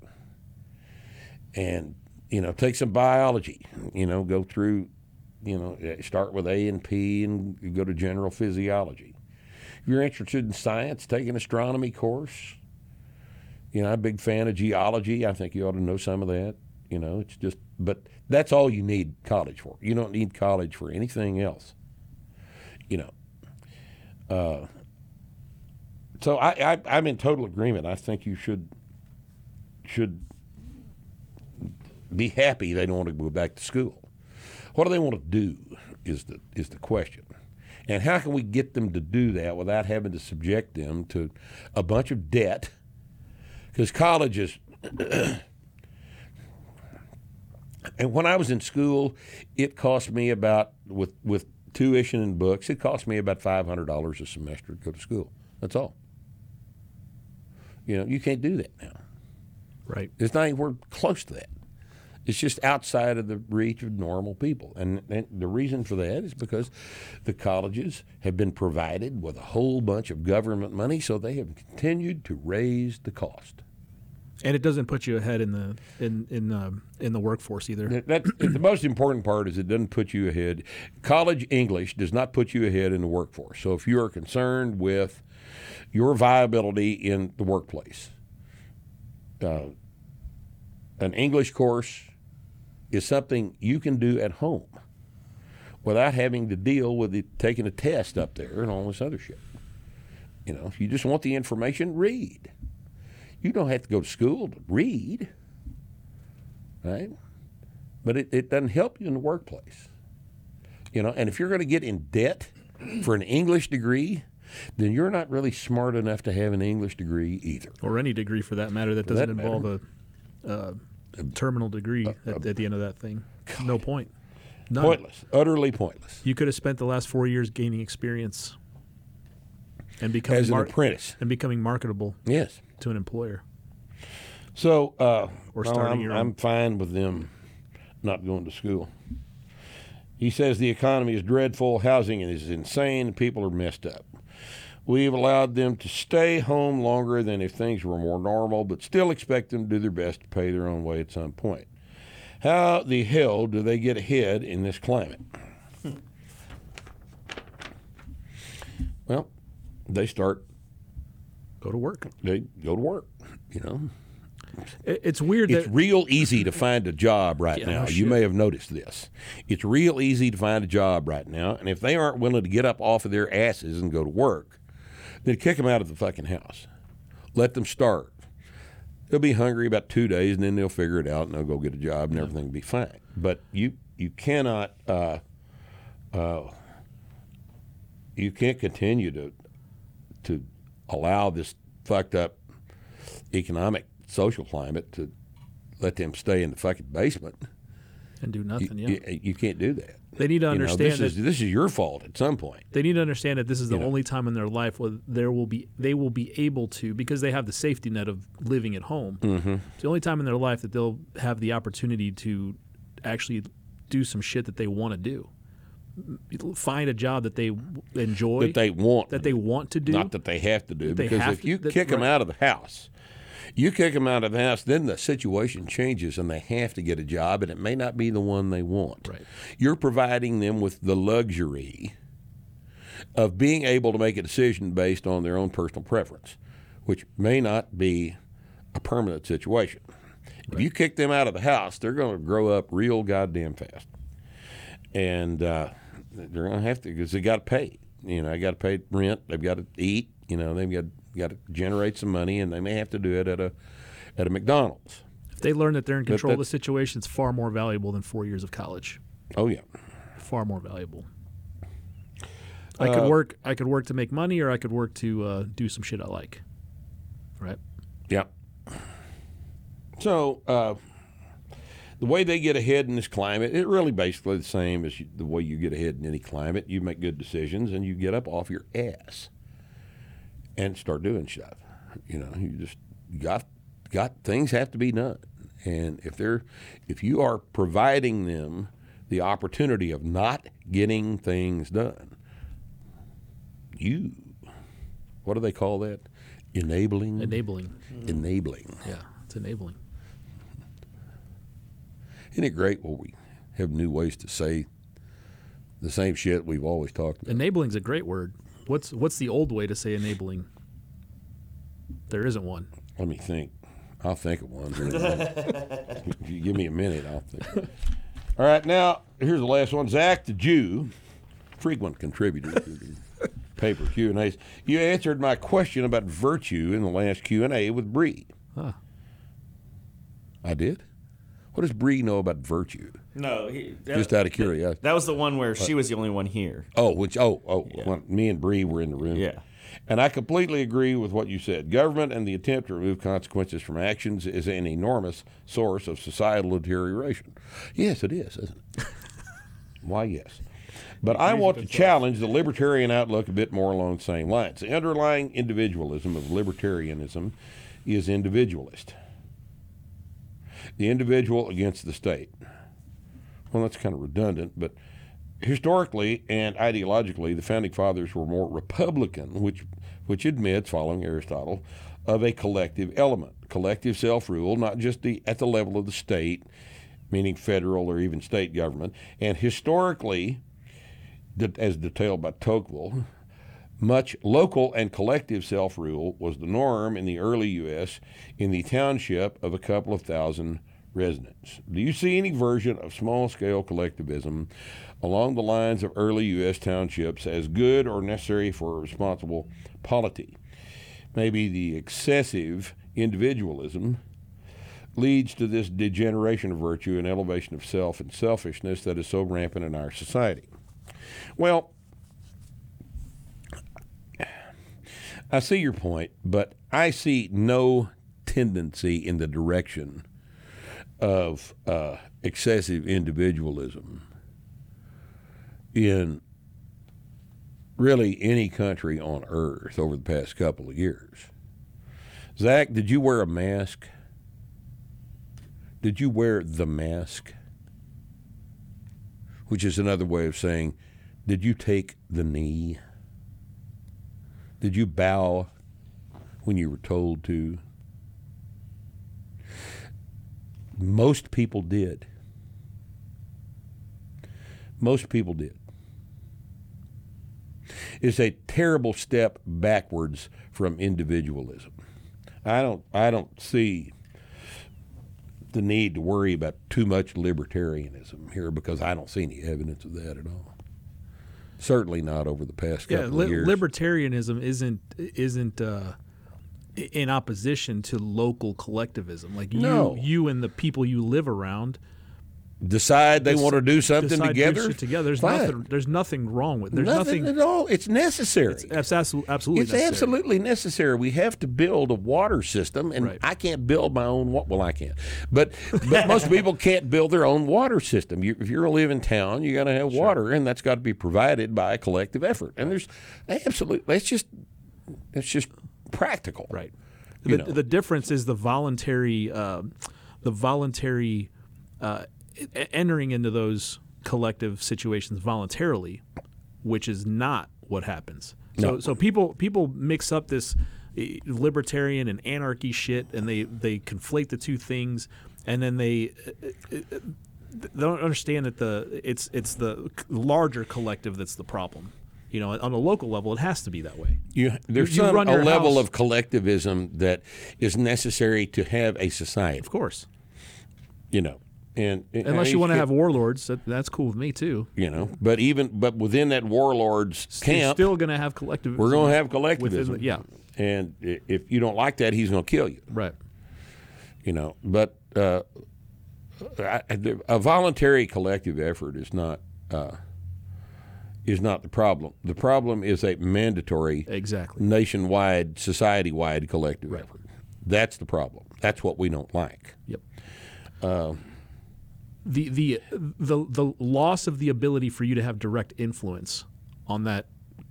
And, you know, take some biology, you know, go through, you know, start with A and P and go to general physiology. If you're interested in science, take an astronomy course. You know, I'm a big fan of geology. I think you ought to know some of that. You know, it's just, but that's all you need college for. You don't need college for anything else. You know. Uh, so I, I, I'm in total agreement. I think you should should be happy they don't want to go back to school. What do they want to do is the is the question. And how can we get them to do that without having to subject them to a bunch of debt? Because colleges and when I was in school, it cost me about with with tuition and books, it cost me about five hundred dollars a semester to go to school. That's all. You know, you can't do that now. Right. It's not anywhere close to that. It's just outside of the reach of normal people. And, and, the reason for that is because the colleges have been provided with a whole bunch of government money, so they have continued to raise the cost. And it doesn't put you ahead in the in in um, in the workforce either. That, that, the most important part is it doesn't put you ahead. College English does not put you ahead in the workforce. So if you are concerned with your viability in the workplace, uh, an English course is something you can do at home without having to deal with it, taking a test up there and all this other shit. You know, if you just want the information, read. You don't have to go to school to read, right? But it, it doesn't help you in the workplace. You know, and if you're going to get in debt for an English degree, then you're not really smart enough to have an English degree either. or any degree for that matter that For doesn't that involve a uh, terminal degree at, at the end of that thing. No point. None. Pointless, utterly pointless. You could have spent the last four years gaining experience and becoming As an mar- apprentice, and becoming marketable yes. to an employer. So, uh, Or no, starting I'm, your I'm fine with them not going to school. He says the economy is dreadful, housing is insane, people are messed up. We've allowed them to stay home longer than if things were more normal, but still expect them to do their best to pay their own way at some point. How the hell do they get ahead in this climate? well, they start, Go to work. they go to work, you know. It's weird It's real easy to find a job right Yeah, now. no you may have noticed this. It's real easy to find a job right now, and if they aren't willing to get up off of their asses and go to work, then kick them out of the fucking house. Let them starve. They'll be hungry about two days, and then they'll figure it out, and they'll go get a job, and everything will be fine. But you you cannot uh, uh, you can't continue to to allow this fucked up economic social climate to let them stay in the fucking basement. and do You, nothing. yeah, you, you can't do that. They need to You know, understand this that is this is your fault at some point. they need to understand that this is the You know. only time in their life where there will be they will be able to because they have the safety net of living at home. Mm-hmm. It's the only time in their life that they'll have the opportunity to actually do some shit that they want to do. Find a job that they enjoy, That they want, that they want to do. not that they have to do. Because if you kick them out of the house, you kick them out of the house, then the situation changes, and they have to get a job, and it may not be the one they want. Right. You're providing them with the luxury of being able to make a decision based on their own personal preference, which may not be a permanent situation. If you kick them out of the house, they're going to grow up real goddamn fast, and uh, they're going to have to because they got to pay. You know, they got to pay rent. They've got to eat. You know, they've got got to generate some money, and they may have to do it at a at a McDonald's. if they learn that they're in control of the situation, it's far more valuable than four years of college. Oh yeah, Far more valuable. I Uh, could work. I could work to make money, or I could work to uh, do some shit I like. Right. yeah. So uh, the way they get ahead in this climate, it really basically the same as the way you get ahead in any climate. You make good decisions, and you get up off your ass and start doing stuff. You know, you just got got things have to be done, and if they're if you are providing them the opportunity of not getting things done, you what do they call that? Enabling. Enabling. Enabling. Yeah, it's enabling. Isn't it great when we have new ways to say the same shit we've always talked about? Enabling's a great word. What's what's the old way to say enabling? There isn't one. Let me think. I'll think of one. if you give me a minute, I'll think. All right, now here's the last one. Zach the Jew, frequent contributor to the paper Q and A's. You answered my question about virtue in the last Q and A with Bree. Huh. I did. What does Bree know about virtue? No, he, that, Just out of curiosity. that was the one where she was the only one here. Oh, which oh oh, Yeah. when me and Bree were in the room. Yeah. And I completely agree with what you said. Government and the attempt to remove consequences from actions is an enormous source of societal deterioration. Yes, it is, isn't it? Why, yes. But I want to challenge the libertarian outlook a bit more along the same lines. The underlying individualism of libertarianism is individualist. The individual against the state. Well, that's kind of redundant, but historically and ideologically, the founding fathers were more Republican, which which admits, following Aristotle, of a collective element, collective self-rule, not just the at the level of the state, meaning federal or even state government, and historically, as detailed by Tocqueville. Much local and collective self rule was the norm in the early U.S. in the township of a couple of thousand residents. Do you see any version of small scale collectivism along the lines of early U.S. townships as good or necessary for a responsible polity? Maybe the excessive individualism leads to this degeneration of virtue and elevation of self and selfishness that is so rampant in our society. Well, I see your point, but I see no tendency in the direction of uh, excessive individualism in really any country on earth over the past couple of years. Zach, did you wear a mask? Did you wear the mask? Which is another way of saying, did you take the knee? Did you bow when you were told to? Most people did. Most people did. It's a terrible step backwards from individualism. I don't I don't see the need to worry about too much libertarianism here because I don't see any evidence of that at all. Certainly not over the past couple Yeah, of years. libertarianism isn't isn't uh, in opposition to local collectivism. Like you, No. you and the people you live around Decide they want to do something decide to do together. together. There's Fine. nothing. There's nothing wrong with. There's nothing, nothing. at all. It's necessary. It's absolutely absolutely. It's necessary. absolutely necessary. We have to build a water system, and Right. I can't build my own. wa- Well, I can, but but most people can't build their own water system. You, if you're live in town, you got to have water, and that's got to be provided by a collective effort. And there's absolutely. That's just That's just practical, Right. The, the difference is the voluntary, uh, the voluntary uh, entering into those collective situations voluntarily, which is not what happens. So, No. so people people mix up this eh, libertarian and anarchy shit, and they they conflate the two things, and then they. eh, eh, They don't understand that the it's it's the larger collective that's the problem. You know, on a local level, it has to be that way. You, there's you some a level house- of collectivism that is necessary to have a society. Of course. You know, and Unless you want to have warlords, that, that's cool with me too. you know, but even but within that warlords You're camp, still going to have collective. we're going to have collectivism. the, yeah, and if you don't like that, he's going to kill you. right. You know, but uh, a voluntary collective effort is not uh, is not the problem. The problem is a mandatory Exactly. nationwide, society-wide collective effort. That's the problem. That's what we don't like. Yep. Um, the the the the loss of the ability for you to have direct influence on that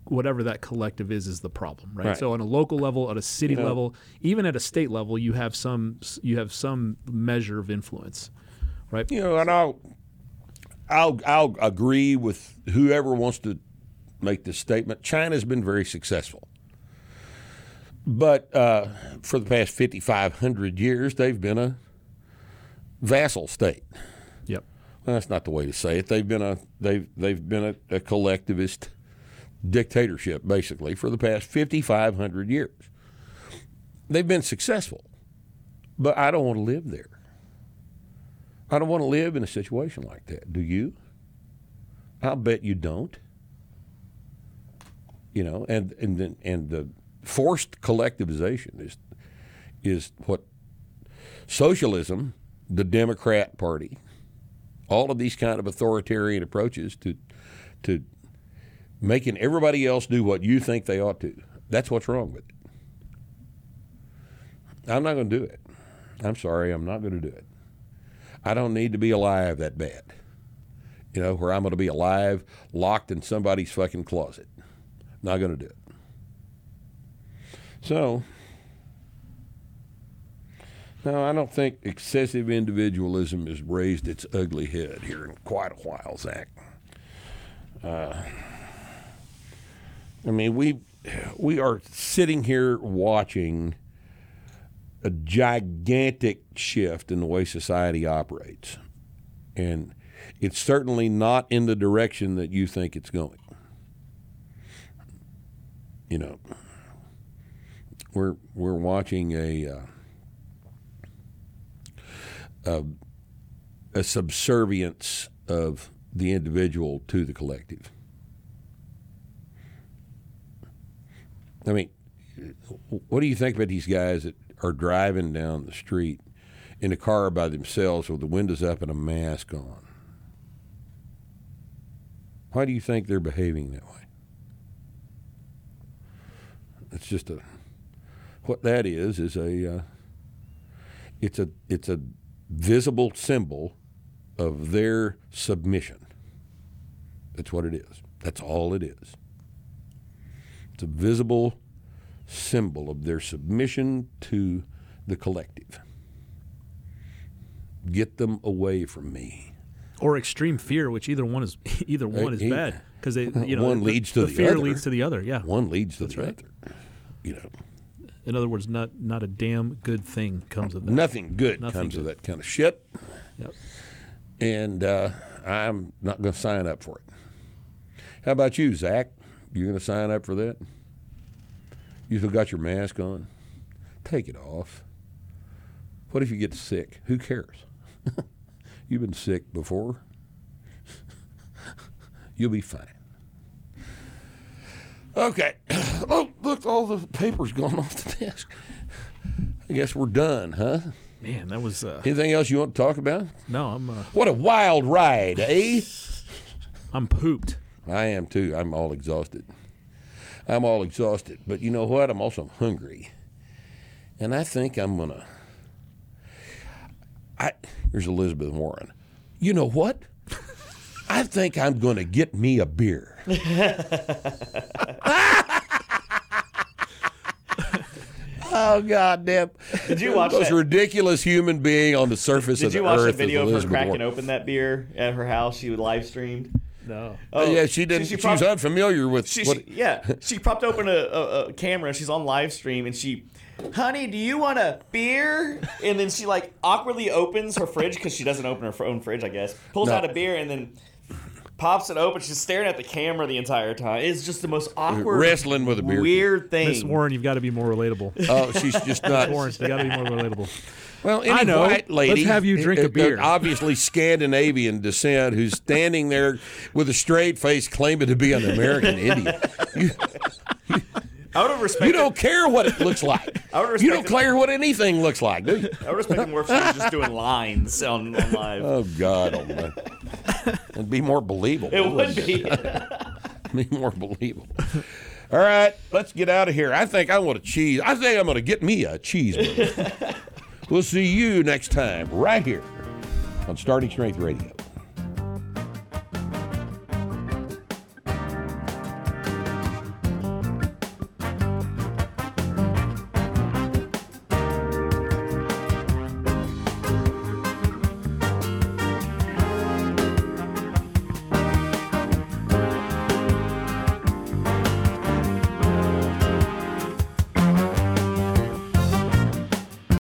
whatever that collective is is the problem right, Right. so on a local level at a city know- level even at a state level you have some you have some measure of influence right You know, and I'll I'll I'll agree with whoever wants to make this statement. China's been very successful, but uh, for the past fifty five hundred years, they've been a vassal state. yep Well, that's not the way to say it. They've been a they've they've been a, a collectivist dictatorship basically for the past fifty five hundred years. They've been successful, but I don't want to live there. I don't want to live in a situation like that. Do you? I'll bet you don't. You know, and and and the forced collectivization is is what socialism, the Democrat Party, all of these kind of authoritarian approaches to to making everybody else do what you think they ought to. That's what's wrong with it. I'm not going to do it. I'm sorry, I'm not going to do it. I don't need to be alive that bad. You know, where I'm going to be alive, locked in somebody's fucking closet. Not going to do it. So, no, I don't think excessive individualism has raised its ugly head here in quite a while, Zach. Uh, I mean, we we are sitting here watching a gigantic shift in the way society operates, and it's certainly not in the direction that you think it's going. You know, we're we're watching a uh, a a subservience of the individual to the collective. I mean, what do you think about these guys that are driving down the street in a car by themselves with the windows up and a mask on? Why do you think they're behaving that way? It's just a what that is is a uh, it's a it's a visible symbol of their submission. That's what it is. That's all it is. It's a visible symbol of their submission to the collective. Get them away from me. or extreme fear, which either one is either one is bad because they you know One the- leads to the fear other. leads to the other. Yeah. One leads to the right. other. You know, In other words, not not a damn good thing comes of that. nothing good Nothing comes of that kind of shit. Yep. and uh, I'm not going to sign up for it. How about you, Zach? You going to sign up for that? You still got your mask on? Take it off. What if you get sick? Who cares? You've been sick before. You'll be fine. Okay. Oh, look, all the paper's gone off the desk. I guess we're done, huh? Man, that was uh, Anything else you want to talk about? no. I'm uh, What a wild ride, eh? I'm pooped. I am too. I'm all exhausted. I'm all exhausted. But you know what? I'm also hungry. And I think I'm going to. I Here's Elizabeth Warren. You know what? I think I'm going to get me a beer. oh, goddamn. Did you watch Most that? ridiculous human being on the surface Did of the earth? Did you watch the video of her cracking Warren. open that beer at her house? She live streamed. No. Oh, yeah, she didn't. She, propped- was unfamiliar with She, what. she- yeah, she propped open a, a, a camera. She's on live stream, and she, honey, do you want a beer? And then she like awkwardly opens her fridge because she doesn't open her own fridge, I guess. Pulls No. out a beer and then pops it open. She's staring at the camera the entire time. It's just the most awkward, Wrestling with a beer. weird thing. Miss Warren, you've got to be more relatable. Oh, she's just not. Warren, you got to be more relatable. Well, any I know. white lady. Let's have you drink a beer. Obviously Scandinavian descent, who's standing there with a straight face, claiming to be an American Indian. You, I would have respected. you don't care what it looks like. I would You don't care what anything looks like, do you? I would respect it more if she was just doing lines on, on live. Oh God, Almighty. It'd be more believable. it would wouldn't be. be more believable. All right, let's get out of here. I think I want a cheese. I think I'm going to get me a cheeseburger. we'll see you next time, right here on Starting Strength Radio.